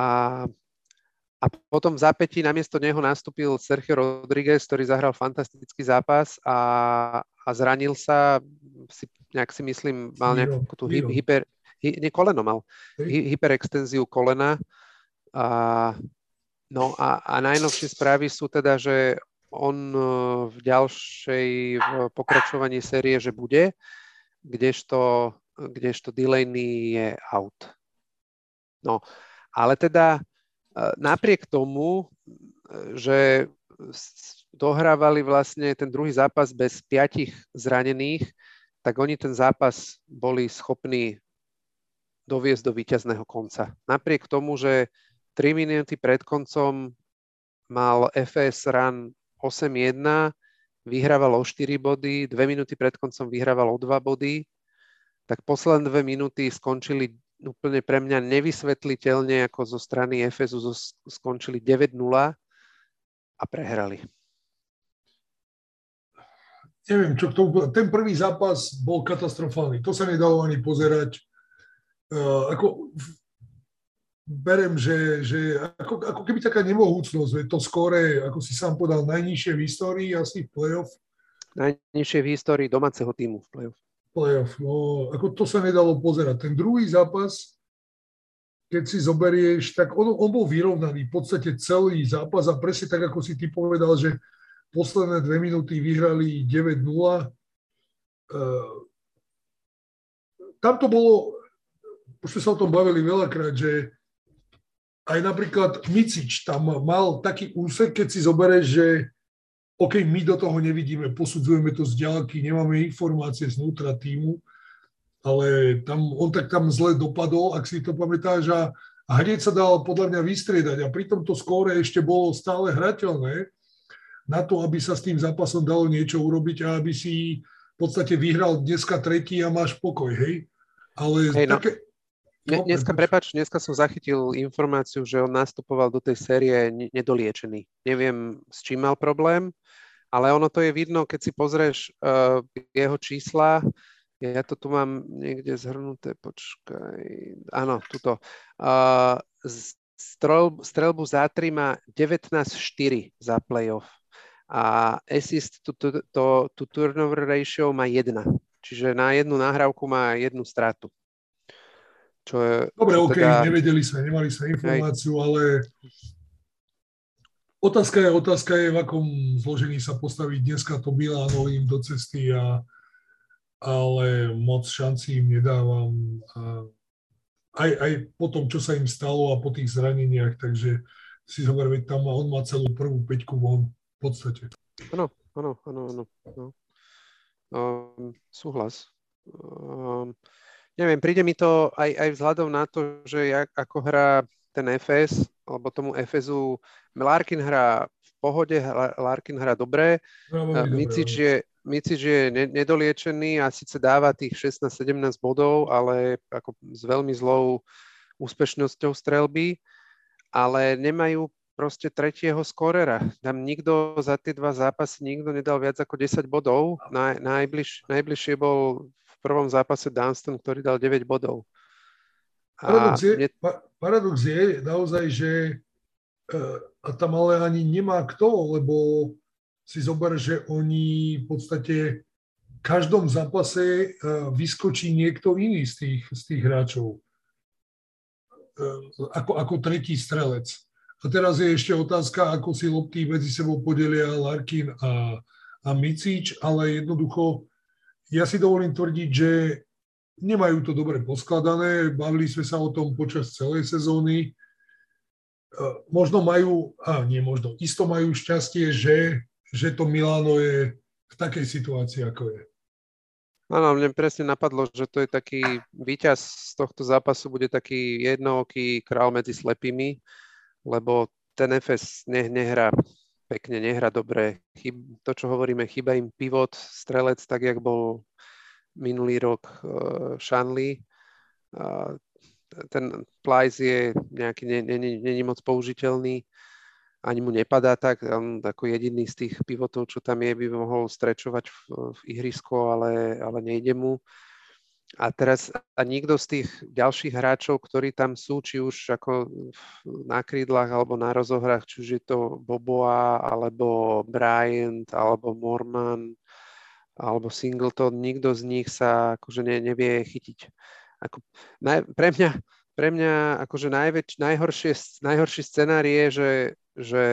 a potom v zápätí namiesto neho nastúpil Sergio Rodriguez, ktorý zahral fantastický zápas a, a zranil sa, si nejak si myslím, mal nejakú tú hy, hyper, hy, nie koleno mal, hy, hyperextenziu kolena. A, no a, a najnovšie správy sú teda, že on e, v ďalšej v pokračovaní série, že bude, kdežto, kdežto Delaney je out. No, ale teda e, napriek tomu, e, že dohrávali vlastne ten druhý zápas bez piatich zranených, tak oni ten zápas boli schopní doviesť do víťazného konca. Napriek tomu, že 3 minúty pred koncom mal FS run 8-1, vyhrával o 4 body, 2 minúty pred koncom vyhrával o 2 body, tak posledné 2 minúty skončili úplne pre mňa nevysvetliteľne, ako zo strany FSU skončili 9-0 a prehrali neviem, čo k tomu, ten prvý zápas bol katastrofálny. To sa nedalo ani pozerať. Uh, ako, berem, že, že ako, ako keby taká nemohúcnosť, to skore, ako si sám podal, najnižšie v histórii, asi v playoff. Najnižšie v histórii domáceho týmu v play-off. Play-off, no ako to sa nedalo pozerať. Ten druhý zápas, keď si zoberieš, tak on, on bol vyrovnaný v podstate celý zápas a presne tak, ako si ty povedal, že posledné dve minúty vyhrali 9-0. Uh, tam to bolo, už sme sa o tom bavili veľakrát, že aj napríklad Micič tam mal taký úsek, keď si zoberieš, že OK, my do toho nevidíme, posudzujeme to z ďalky, nemáme informácie znútra týmu, ale tam, on tak tam zle dopadol, ak si to pamätáš, a, a hneď sa dal podľa mňa vystriedať a pritom to skóre ešte bolo stále hrateľné na to, aby sa s tým zápasom dalo niečo urobiť a aby si v podstate vyhral dneska tretí a máš pokoj, hej? Ale hej, no. také, dneska, prepač, dneska som zachytil informáciu, že on nastupoval do tej série nedoliečený. Neviem, s čím mal problém, ale ono to je vidno, keď si pozrieš uh, jeho čísla, ja to tu mám niekde zhrnuté, počkaj, áno, tuto. Uh, strel, strelbu za 3 má 19-4 za playoff a assist to, to, to, to turnover ratio má 1. Čiže na jednu nahrávku má jednu stratu. Čo je, Dobre, čo OK, teda... nevedeli sme, nemali sme informáciu, Hej. ale otázka je, otázka je, v akom zložení sa postaví dneska to Milano im do cesty, a, ale moc šancí im nedávam. A aj, aj po tom, čo sa im stalo a po tých zraneniach, takže si zober, veď tam on má celú prvú peťku von v podstate. Áno, áno, áno, áno. No. Um, súhlas. Um, neviem, príde mi to aj, aj vzhľadom na to, že jak, ako hrá ten FS, alebo tomu FSu, Larkin hrá v pohode, Larkin hrá dobre, no, Micič je, Micič je nedoliečený a síce dáva tých 16-17 bodov, ale ako s veľmi zlou úspešnosťou strelby, ale nemajú proste tretieho skorera. Tam nikto za tie dva zápasy, nikto nedal viac ako 10 bodov. Naj, najbliž, najbližšie bol prvom zápase Dunston, ktorý dal 9 bodov. A paradox, je, mne... paradox je naozaj, že uh, a tam ale ani nemá kto, lebo si zober, že oni v podstate v každom zápase uh, vyskočí niekto iný z tých, z tých hráčov. Uh, ako, ako tretí strelec. A teraz je ešte otázka, ako si lopty medzi sebou podelia Larkin a, a Micič, ale jednoducho ja si dovolím tvrdiť, že nemajú to dobre poskladané, bavili sme sa o tom počas celej sezóny. E, možno majú, a nie možno, isto majú šťastie, že, že to Milano je v takej situácii, ako je. Áno, mne presne napadlo, že to je taký víťaz z tohto zápasu, bude taký jednooký král medzi slepými, lebo ten FS ne, nehrá pekne, nehra dobre. Chyb, to, čo hovoríme, chyba im pivot, strelec, tak jak bol minulý rok uh, Shanley. Uh, ten Plies je nejaký, není moc použiteľný, ani mu nepadá tak, on ako jediný z tých pivotov, čo tam je, by mohol strečovať v, v ihrisko, ale, ale nejde mu. A teraz a nikto z tých ďalších hráčov, ktorí tam sú, či už ako na krídlach alebo na rozohrách, či už je to Boboa, alebo Bryant, alebo Morman, alebo Singleton, nikto z nich sa akože ne, nevie chytiť. Ako, naj, pre mňa, pre mňa akože najväč, najhoršie, najhorší scenár je, že, že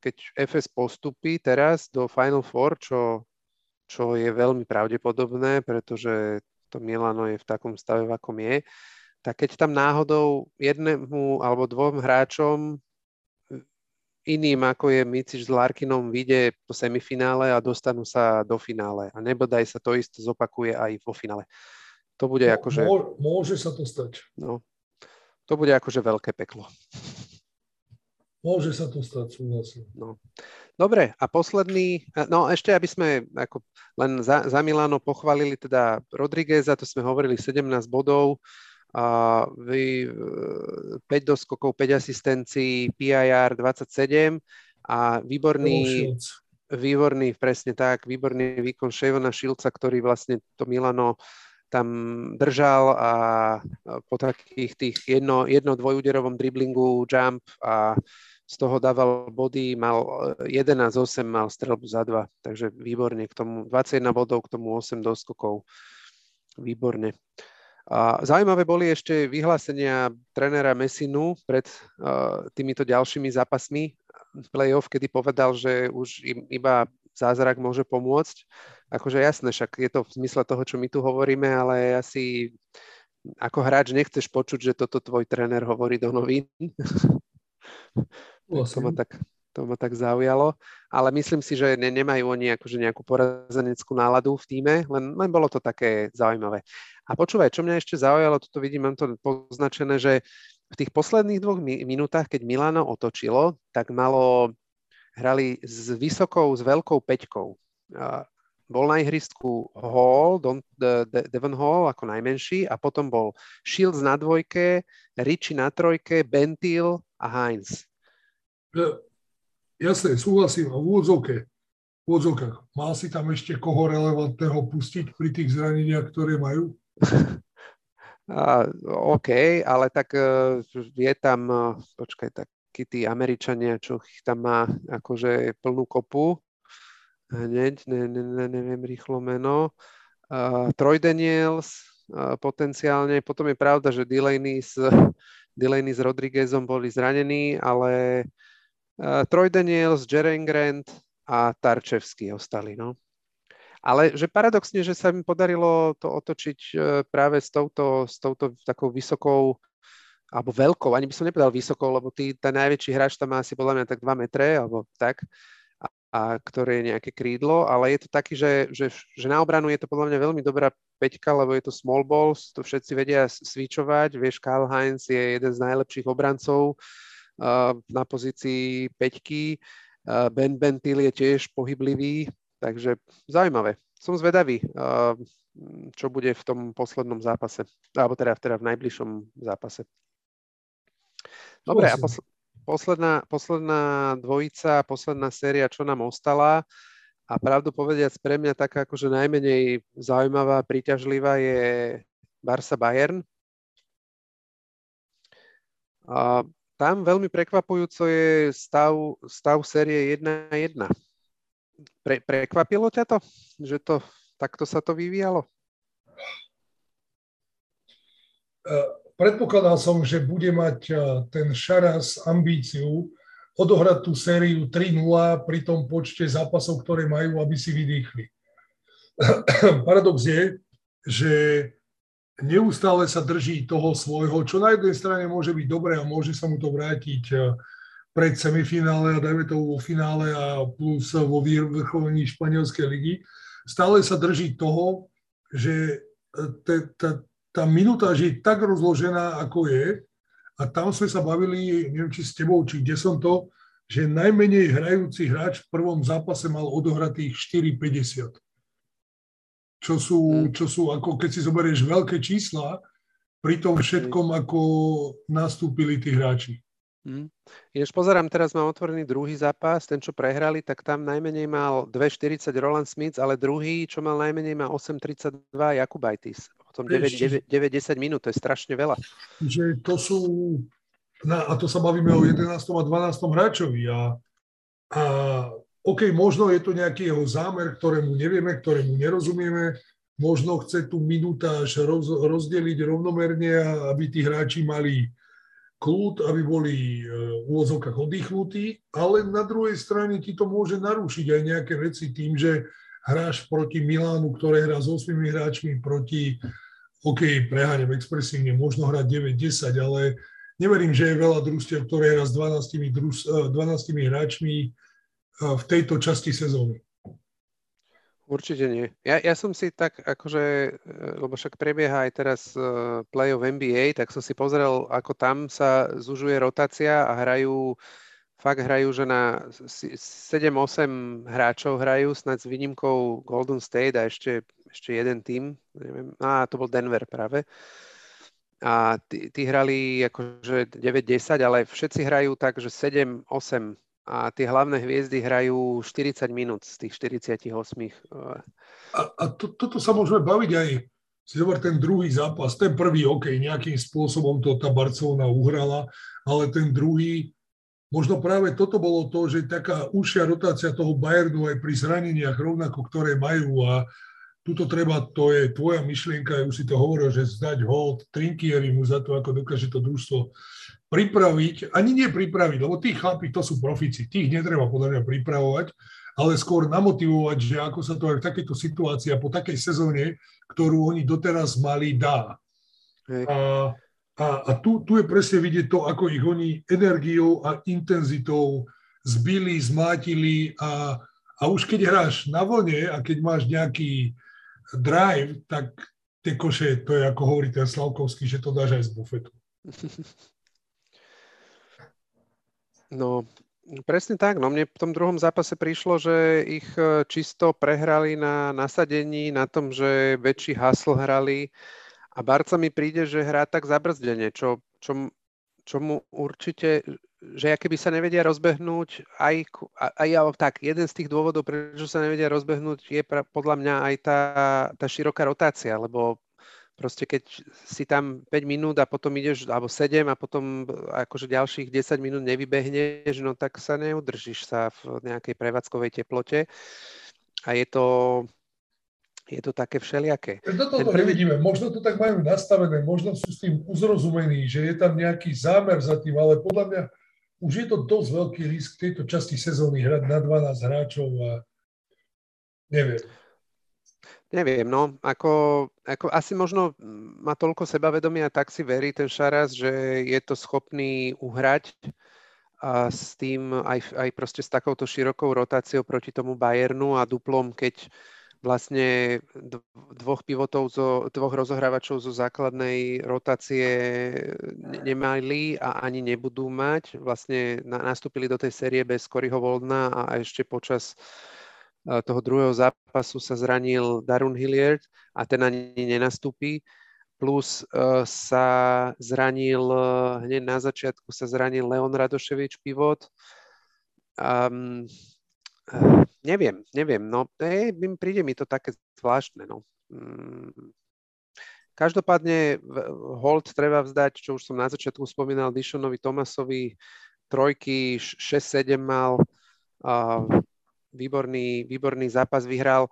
keď FS postupí teraz do Final Four, čo, čo je veľmi pravdepodobné, pretože to Milano je v takom stave, v akom je, tak keď tam náhodou jednému alebo dvom hráčom iným, ako je Micič s Larkinom, vyjde po semifinále a dostanú sa do finále. A nebodaj sa to isto zopakuje aj vo finále. To bude no, akože... Môže sa to stať. No, to bude akože veľké peklo. Môže sa to stať, súhlasím. No. Dobre, a posledný, no ešte aby sme ako len za, za Milano pochválili teda Rodrigueza, to sme hovorili 17 bodov, a vy, 5 e, doskokov, 5 asistencií, PIR 27 a výborný, výborný, presne tak, výborný výkon Ševona Šilca, ktorý vlastne to Milano tam držal a po takých tých jedno, jedno dvojúderovom driblingu, jump a z toho dával body, mal 11-8, mal strelbu za 2, takže výborne k tomu, 21 bodov, k tomu 8 doskokov, výborne. A zaujímavé boli ešte vyhlásenia trénera Messinu pred uh, týmito ďalšími zápasmi playoff, kedy povedal, že už im, iba zázrak môže pomôcť. Akože jasné, však je to v zmysle toho, čo my tu hovoríme, ale asi ako hráč nechceš počuť, že toto tvoj tréner hovorí do novín. to, ma tak, to ma tak zaujalo. Ale myslím si, že ne, nemajú oni akože nejakú porazeneckú náladu v týme, len, len bolo to také zaujímavé. A počúvaj, čo mňa ešte zaujalo, toto vidím, mám to poznačené, že v tých posledných dvoch minútach, keď Milano otočilo, tak malo, hrali s vysokou, s veľkou peťkou bol na ihrisku Hall, Don, De, De, Devon Hall ako najmenší a potom bol Shields na dvojke, Richie na trojke, Bentil a Heinz. Ja, jasne, súhlasím. A v úvodzovke, v úvodzovkách, mal si tam ešte koho relevantného pustiť pri tých zraneniach, ktoré majú? A, OK, ale tak uh, je tam, uh, počkaj, takí tí Američania, čo ich tam má akože plnú kopu, hneď, ne, ne, ne, neviem rýchlo meno. Uh, Troy Daniels uh, potenciálne, potom je pravda, že Delaney s, Delaney s Rodriguezom boli zranení, ale uh, Troy Daniels, Jeren Grant a Tarčevský ostali, no. Ale že paradoxne, že sa mi podarilo to otočiť uh, práve s touto, s touto takou vysokou alebo veľkou, ani by som nepovedal vysokou, lebo tý, ten najväčší hráč tam má asi podľa mňa tak 2 metre, alebo tak a ktoré je nejaké krídlo, ale je to taký, že, že, že na obranu je to podľa mňa veľmi dobrá peťka, lebo je to small balls, to všetci vedia switchovať, vieš, Karl Heinz je jeden z najlepších obrancov uh, na pozícii peťky, uh, Ben Bentil je tiež pohyblivý, takže zaujímavé. Som zvedavý, uh, čo bude v tom poslednom zápase, alebo teda, teda v najbližšom zápase. Dobre, a posl- posledná, posledná dvojica, posledná séria, čo nám ostala a pravdu povediac pre mňa taká akože najmenej zaujímavá, príťažlivá je Barsa Bayern. A tam veľmi prekvapujúco je stav, stav série 1-1. Pre, prekvapilo ťa to, že to takto sa to vyvíjalo? Uh predpokladal som, že bude mať e, ten Šaras ambíciu odohrať tú sériu 3-0 pri tom počte zápasov, ktoré majú, aby si vydýchli. Paradox je, že neustále sa drží toho svojho, čo na jednej strane môže byť dobré a môže sa mu to vrátiť e, pred semifinále a dajme to vo finále a plus vo vrcholení španielskej ligy. Stále sa drží toho, že e, tá minutáž je tak rozložená, ako je. A tam sme sa bavili, neviem, či s tebou, či kde som to, že najmenej hrajúci hráč v prvom zápase mal odohratých 4,50. Čo sú, hmm. čo sú, ako keď si zoberieš veľké čísla, pri tom všetkom, ako nastúpili tí hráči. Hmm. Ináč pozerám, teraz mám otvorený druhý zápas, ten, čo prehrali, tak tam najmenej mal 2,40 Roland Smith, ale druhý, čo mal najmenej, má 8,32 Jakubaitis. Potom 9-10 minút, to je strašne veľa. Že to sú, na, a to sa bavíme o 11. a 12. hráčovi a, a OK, možno je to nejaký jeho zámer, ktorému nevieme, ktorému nerozumieme, možno chce tú minutáž roz, rozdeliť rovnomerne, aby tí hráči mali kľud, aby boli e, v úvozovkách oddychnutí, ale na druhej strane ti to môže narušiť aj nejaké veci tým, že hráš proti Milánu, ktoré hrá s 8 hráčmi, proti, OK, preháňam expresívne, možno hrať 9-10, ale neverím, že je veľa družstiev, ktoré hrá s 12, druž, 12 hráčmi eh, v tejto časti sezóny. Určite nie. Ja, ja som si tak, akože, eh, lebo však prebieha aj teraz play of NBA, tak som si pozrel, ako tam sa zužuje rotácia a hrajú fakt hrajú, že na 7-8 hráčov hrajú, snad s výnimkou Golden State a ešte, ešte jeden tým, neviem, a to bol Denver práve. A tí, tí hrali akože 9-10, ale všetci hrajú tak, že 7-8 a tie hlavné hviezdy hrajú 40 minút z tých 48. A, a to, toto sa môžeme baviť aj si zober ten druhý zápas, ten prvý, OK, nejakým spôsobom to tá Barcelona uhrala, ale ten druhý, možno práve toto bolo to, že taká užšia rotácia toho Bayernu aj pri zraneniach rovnako, ktoré majú a tuto treba, to je tvoja myšlienka, už si to hovoril, že zdať hold Trinkieri mu za to, ako dokáže to družstvo pripraviť, ani nie pripraviť, lebo tí chlapi, to sú profici, tých netreba podľa mňa pripravovať, ale skôr namotivovať, že ako sa to aj v takejto situácii a po takej sezóne, ktorú oni doteraz mali, dá. Hej. A, a, a tu, tu je presne vidieť to, ako ich oni energiou a intenzitou zbili, zmátili a, a už keď hráš na vlne a keď máš nejaký drive, tak tie koše, to je ako hovorí ten Slavkovský, že to dáš aj z bufetu. No, presne tak. No mne v tom druhom zápase prišlo, že ich e, čisto prehrali na nasadení, na tom, že väčší hasl hrali a Barca mi príde, že hrá tak zabrzdenie, čo, čo, čo mu určite, že aké by sa nevedia rozbehnúť, aj, aj tak, jeden z tých dôvodov, prečo sa nevedia rozbehnúť, je pra, podľa mňa aj tá, tá široká rotácia, lebo proste keď si tam 5 minút a potom ideš, alebo 7 a potom akože ďalších 10 minút nevybehneš, no tak sa neudržíš sa v nejakej prevádzkovej teplote. A je to, je to také všelijaké. Toto to prvý... nevidíme. Možno to tak majú nastavené, možno sú s tým uzrozumení, že je tam nejaký zámer za tým, ale podľa mňa už je to dosť veľký risk tejto časti sezóny hrať na 12 hráčov a neviem. Neviem, no, ako, ako asi možno má toľko sebavedomia, tak si verí ten Šaras, že je to schopný uhrať a s tým aj, aj proste s takouto širokou rotáciou proti tomu Bayernu a duplom, keď vlastne dvoch pivotov, zo, dvoch rozohrávačov zo základnej rotácie nemali a ani nebudú mať. Vlastne nastúpili do tej série bez Koryho Voldna a ešte počas toho druhého zápasu sa zranil Darun Hilliard a ten ani nenastúpi. Plus uh, sa zranil, uh, hneď na začiatku sa zranil Leon Radoševič pivot. Um, uh, neviem, neviem, no e, príde mi to také zvláštne, no. Um, každopádne hold treba vzdať, čo už som na začiatku spomínal, Dishonovi Tomasovi, trojky, 6-7 mal, uh, výborný, výborný zápas vyhral.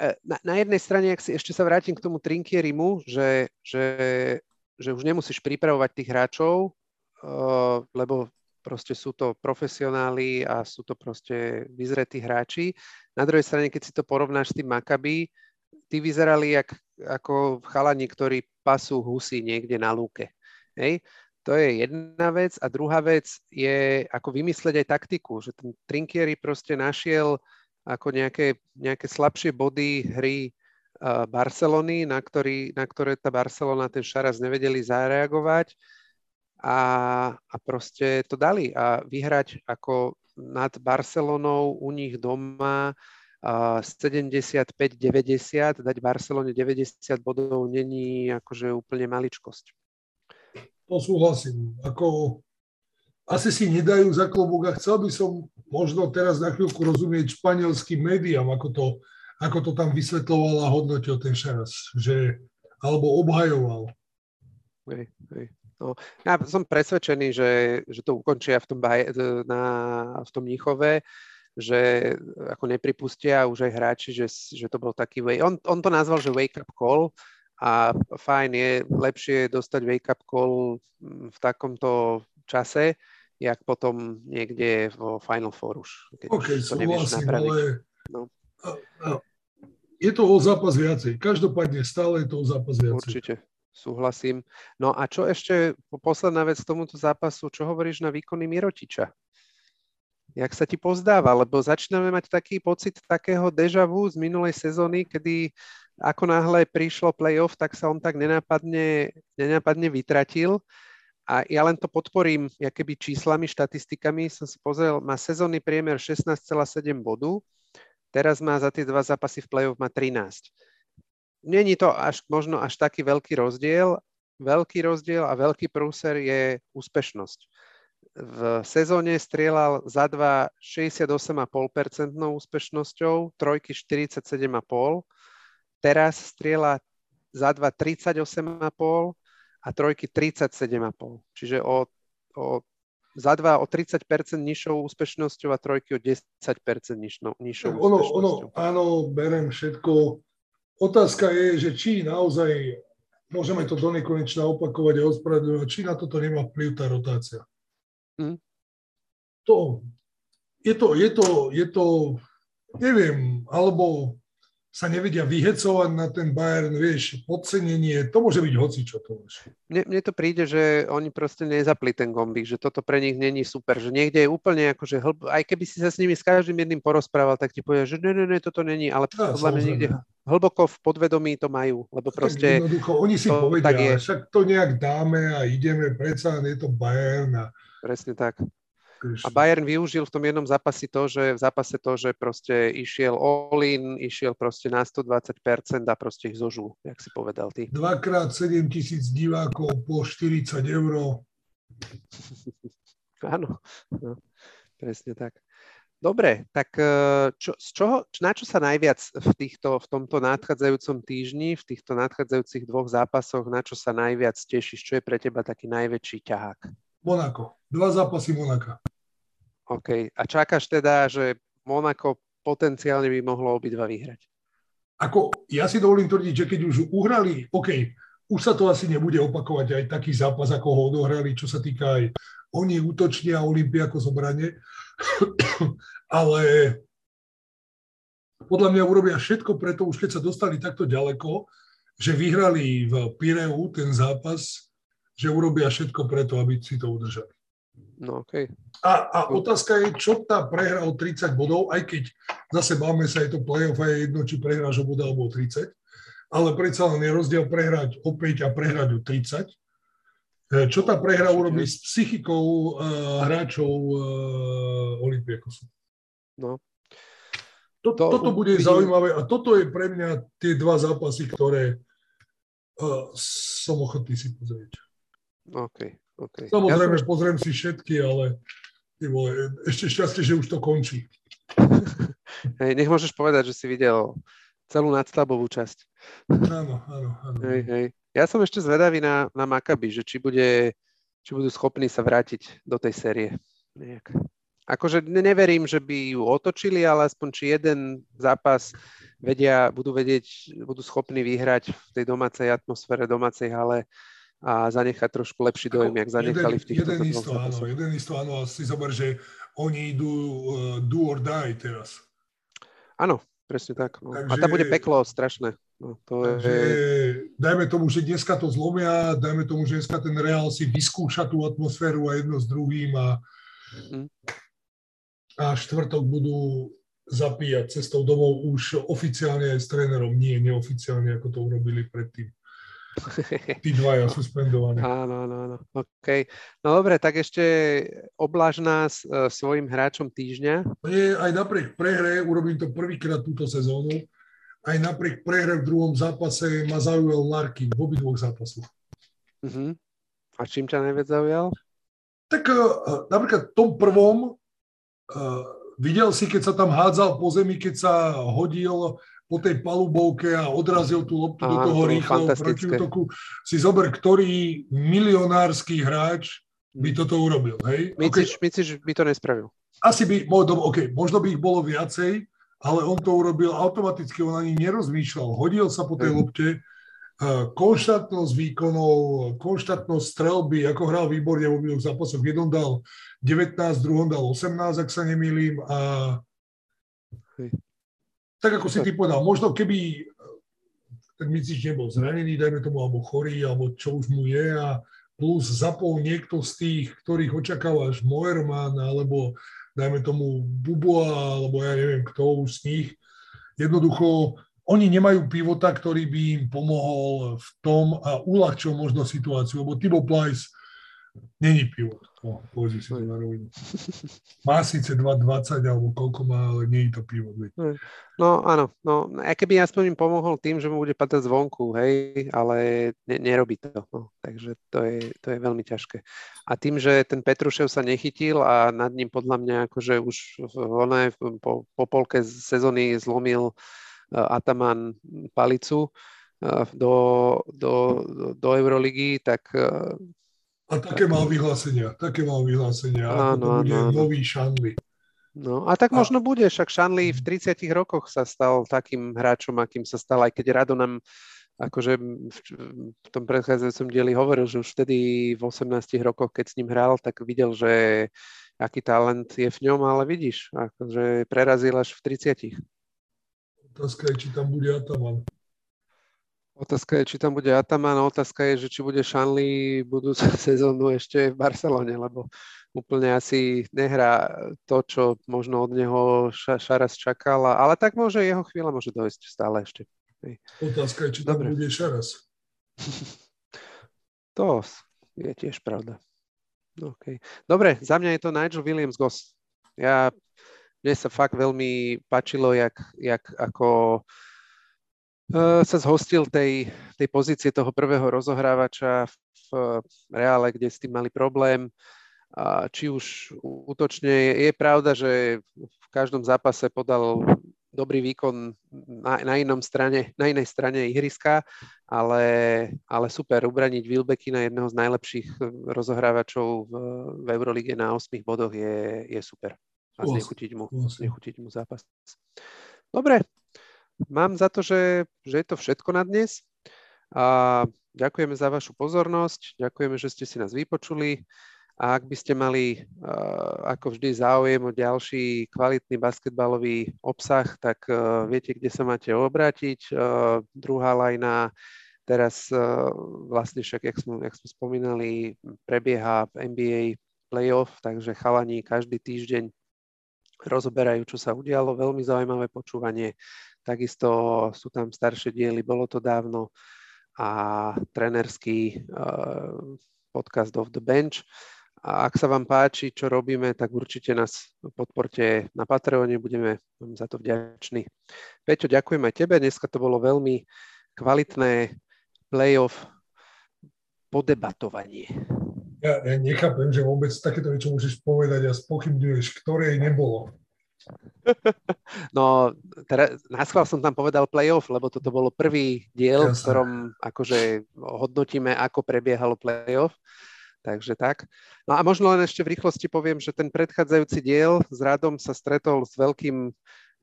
E, na, na jednej strane, ak si ešte sa vrátim k tomu Trinkierimu, že, že, že už nemusíš pripravovať tých hráčov, uh, lebo proste sú to profesionáli a sú to proste vyzretí hráči. Na druhej strane, keď si to porovnáš s tým Maccabi, tí vyzerali jak, ako chalani, ktorí pasú husy niekde na lúke. Hej? To je jedna vec. A druhá vec je ako vymysleť aj taktiku, že ten Trinkieri proste našiel ako nejaké, nejaké slabšie body hry uh, Barcelony, na, ktorý, na ktoré tá Barcelona, ten Šaraz nevedeli zareagovať a, a proste to dali. A vyhrať ako nad Barcelonou u nich doma uh, 75-90, dať Barcelone 90 bodov není akože úplne maličkosť to súhlasím. Ako, asi si nedajú za klobúk a chcel by som možno teraz na chvíľku rozumieť španielským médiám, ako to, ako to tam vysvetloval a hodnotil ten Šaras, že, alebo obhajoval. Hej, hej. No, ja som presvedčený, že, že to ukončia v tom, baj, na, v tom Níchove, že ako nepripustia už aj hráči, že, že to bol taký. On, on to nazval, že wake up call, a fajn je lepšie dostať wake-up call mm, v takomto čase, jak potom niekde vo Final Four už. Keď OK, už to nevieš napraviť. ale no. a, a, je to o zápas viacej. Každopádne stále je to o zápas viacej. Určite, súhlasím. No a čo ešte, posledná vec k tomuto zápasu, čo hovoríš na výkony Mirotiča? Jak sa ti pozdáva? Lebo začíname mať taký pocit takého deja vu z minulej sezóny, kedy ako náhle prišlo playoff, tak sa on tak nenápadne, nenápadne vytratil. A ja len to podporím keby číslami, štatistikami. Som si pozrel, má sezónny priemer 16,7 bodu, teraz má za tie dva zápasy v play-off má 13. Není to až, možno až taký veľký rozdiel. Veľký rozdiel a veľký prúser je úspešnosť. V sezóne strieľal za dva 68,5% úspešnosťou, trojky 47,5%, teraz strieľa za dva 38,5 a trojky 37,5. Čiže o, o za dva o 30% nižšou úspešnosťou a trojky o 10% nižšou, nižšou ono, úspešnosťou. Ono, áno, berem všetko. Otázka je, že či naozaj môžeme to do nekonečna opakovať a ospravedlňovať, či na toto nemá vplyv tá rotácia. Hmm. To, je to, je to, je to, neviem, alebo sa nevedia vyhecovať na ten Bayern, vieš, podcenenie, to môže byť hocičo to už. Mne, mne to príde, že oni proste nezapli ten gombík, že toto pre nich není super, že niekde je úplne akože, hlb, aj keby si sa s nimi s každým jedným porozprával, tak ti povie, že ne, ne, ne, toto není, ale ja, podľa mňa niekde hlboko v podvedomí to majú, lebo proste... Tak jednoducho, oni si to, povedia, tak je. však to nejak dáme a ideme, predsa je to Bayern a... Presne tak. A Bayern využil v tom jednom zápase to, že v zápase to, že proste išiel all-in, išiel proste na 120% a proste ich zožul, jak si povedal ty. Dvakrát 7 tisíc divákov po 40 eur. Áno, no, presne tak. Dobre, tak e, čo, z čoho, na čo sa najviac v, týchto, v tomto nadchádzajúcom týždni, v týchto nadchádzajúcich dvoch zápasoch, na čo sa najviac tešíš? Čo je pre teba taký najväčší ťahák? Monako. Dva zápasy Monaka. OK. A čakáš teda, že Monako potenciálne by mohlo obidva vyhrať? Ako, ja si dovolím tvrdiť, že keď už uhrali, OK, už sa to asi nebude opakovať aj taký zápas, ako ho odohrali, čo sa týka aj oni útočne a Olympiako zobranie. Ale podľa mňa urobia všetko preto, už keď sa dostali takto ďaleko, že vyhrali v Pireu ten zápas, že urobia všetko preto, aby si to udržali. No, okay. a, a otázka je, čo tá prehra o 30 bodov, aj keď zase máme sa, je to playoff a je jedno, či prehráš o bod alebo o 30, ale predsa len je rozdiel prehrať o 5 a prehrať o 30. E, čo tá prehra urobí s psychikou uh, hráčov uh, Olympiakosu? No. To, to, toto bude zaujímavé a toto je pre mňa tie dva zápasy, ktoré uh, som ochotný si pozrieť. OK. Okay. Samozrejme, ja som... pozriem si všetky, ale vole, ešte šťastie, že už to končí. Hej, nech môžeš povedať, že si videl celú nadstavbovú časť. Áno, áno, áno. Hej, hej. Ja som ešte zvedavý na, na Makabi, že či, bude, či budú schopní sa vrátiť do tej série. Nejak. Akože neverím, že by ju otočili, ale aspoň či jeden zápas vedia, budú vedieť, budú schopní vyhrať v tej domácej atmosfére, domácej hale a zanechať trošku lepší dojem, jak zanechali jeden, v týchto jeden isto, áno, jeden isto, áno, a si zober, že oni idú uh, do or die teraz. Áno, presne tak. No. Takže, a tam bude peklo strašné. No, to takže, je... dajme tomu, že dneska to zlomia, dajme tomu, že dneska ten Real si vyskúša tú atmosféru a jedno s druhým a, mm. a štvrtok budú zapíjať cestou domov už oficiálne aj s trénerom, nie neoficiálne, ako to urobili predtým. Tí dvaja suspendovaní. Áno, áno, áno. OK. No dobre, tak ešte obláž nás uh, svojim hráčom týždňa. Nie, aj napriek prehre, urobím to prvýkrát túto sezónu, aj napriek prehre v druhom zápase ma zaujal Larkin v obidvoch zápasoch. Uh-huh. A čím ťa najviac zaujal? Tak uh, napríklad v tom prvom uh, videl si, keď sa tam hádzal po zemi, keď sa hodil po tej palubovke a odrazil tú loptu do toho rýchleho protiútoku. Si zober, ktorý milionársky hráč by hm. toto urobil, hej? Myslíš, okay. myslíš by to nespravil? Asi by, OK, možno by ich bolo viacej, ale on to urobil automaticky, on ani nerozmýšľal. Hodil sa po tej hmm. lopte, konštantnosť výkonov, konštantnosť strelby, ako hral výborne v obidvoch zápasoch. Jednom dal 19, v druhom dal 18, ak sa nemýlim. A tak ako si ty povedal, možno keby ten Micič nebol zranený, dajme tomu, alebo chorý, alebo čo už mu je a plus zapol niekto z tých, ktorých očakávaš, Moerman, alebo dajme tomu Buboa, alebo ja neviem kto už z nich. Jednoducho, oni nemajú pivota, ktorý by im pomohol v tom a uľahčil možno situáciu, lebo Tibo Plajs není pivot. No, si to na rovinu. Má síce 2,20 alebo koľko má, ale nie je to pivo. No áno, no, aj keby aspoň im pomohol tým, že mu bude padať zvonku, hej, ale ne, nerobí to. No. Takže to je, to je veľmi ťažké. A tým, že ten Petrušev sa nechytil a nad ním podľa mňa akože už one, po, po polke sezóny zlomil uh, Ataman palicu uh, do, do, do Euroligy, tak a také mal vyhlásenia, také mal vyhlásenia. Áno, bude áno, nový Šanli. No a tak a... možno bude, však Šanli v 30 rokoch sa stal takým hráčom, akým sa stal, aj keď Rado nám akože v tom predchádzajúcom dieli hovoril, že už vtedy v 18 rokoch, keď s ním hral, tak videl, že aký talent je v ňom, ale vidíš, akože prerazil až v 30. Otázka je, či tam bude Ataman. Otázka je, či tam bude Ataman, otázka je, že či bude Šanli budúcu sezónu ešte v Barcelone, lebo úplne asi nehrá to, čo možno od neho Šaras čakal, ale tak môže, jeho chvíľa môže dojsť stále ešte. Otázka je, či tam Dobre. bude Šaras. to je tiež pravda. Okay. Dobre, za mňa je to Nigel Williams Goss. Ja, mne sa fakt veľmi páčilo, jak, jak ako sa zhostil tej, tej pozície toho prvého rozohrávača v Reále, kde s tým mali problém. A či už útočne, je, pravda, že v každom zápase podal dobrý výkon na, na, inom strane, na inej strane ihriska, ale, ale super, ubraniť na jedného z najlepších rozohrávačov v, v Eurolíge na 8 bodoch je, je super. A znechutiť mu, znechutiť mu zápas. Dobre, Mám za to, že, že je to všetko na dnes. A ďakujeme za vašu pozornosť, ďakujeme, že ste si nás vypočuli. A ak by ste mali, ako vždy, záujem o ďalší kvalitný basketbalový obsah, tak viete, kde sa máte obrátiť. Druhá lajna, teraz vlastne však, jak sme, jak sme spomínali, prebieha NBA playoff, takže chalani každý týždeň rozoberajú, čo sa udialo. Veľmi zaujímavé počúvanie. Takisto sú tam staršie diely, bolo to dávno a trenerský uh, podcast of the bench. A ak sa vám páči, čo robíme, tak určite nás podporte na Patreone, budeme za to vďační. Peťo, ďakujem aj tebe, dneska to bolo veľmi kvalitné playoff podebatovanie. Ja, ja nechápem, že vôbec takéto niečo môžeš povedať a spochybňuješ, ktoré nebolo. No, teraz, na schvál som tam povedal playoff, lebo toto bolo prvý diel, Jasne. v ktorom akože hodnotíme, ako prebiehalo playoff. Takže tak. No a možno len ešte v rýchlosti poviem, že ten predchádzajúci diel s Radom sa stretol s veľkým,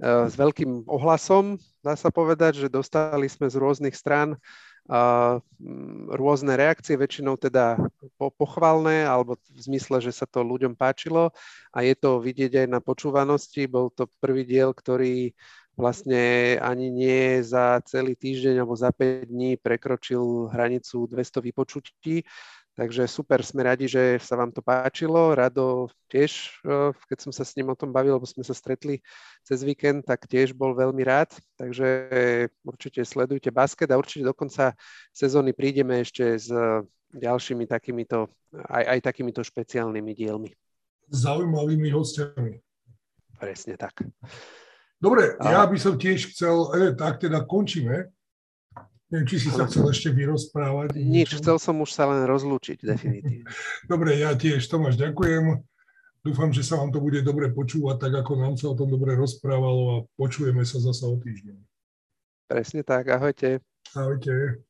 s veľkým ohlasom, dá sa povedať, že dostali sme z rôznych strán Mm, rôzne reakcie, väčšinou teda po, pochvalné, alebo v zmysle, že sa to ľuďom páčilo a je to vidieť aj na počúvanosti. Bol to prvý diel, ktorý vlastne ani nie za celý týždeň alebo za 5 dní prekročil hranicu 200 vypočutí, Takže super, sme radi, že sa vám to páčilo. Rado tiež, e, keď som sa s ním o tom bavil, lebo sme sa stretli cez víkend, tak tiež bol veľmi rád. Takže určite sledujte basket a určite do konca sezóny prídeme ešte s ďalšími takýmito, aj, aj takýmito špeciálnymi dielmi. Zaujímavými hostiami. Presne tak. Dobre, a... ja by som tiež chcel, e, tak teda končíme. Neviem, či si sa chcel ešte vyrozprávať. Nič, chcel som už sa len rozlúčiť, definitívne. Dobre, ja tiež, Tomáš, ďakujem. Dúfam, že sa vám to bude dobre počúvať, tak ako nám sa o tom dobre rozprávalo a počujeme sa zasa o týždeň. Presne tak, ahojte. Ahojte.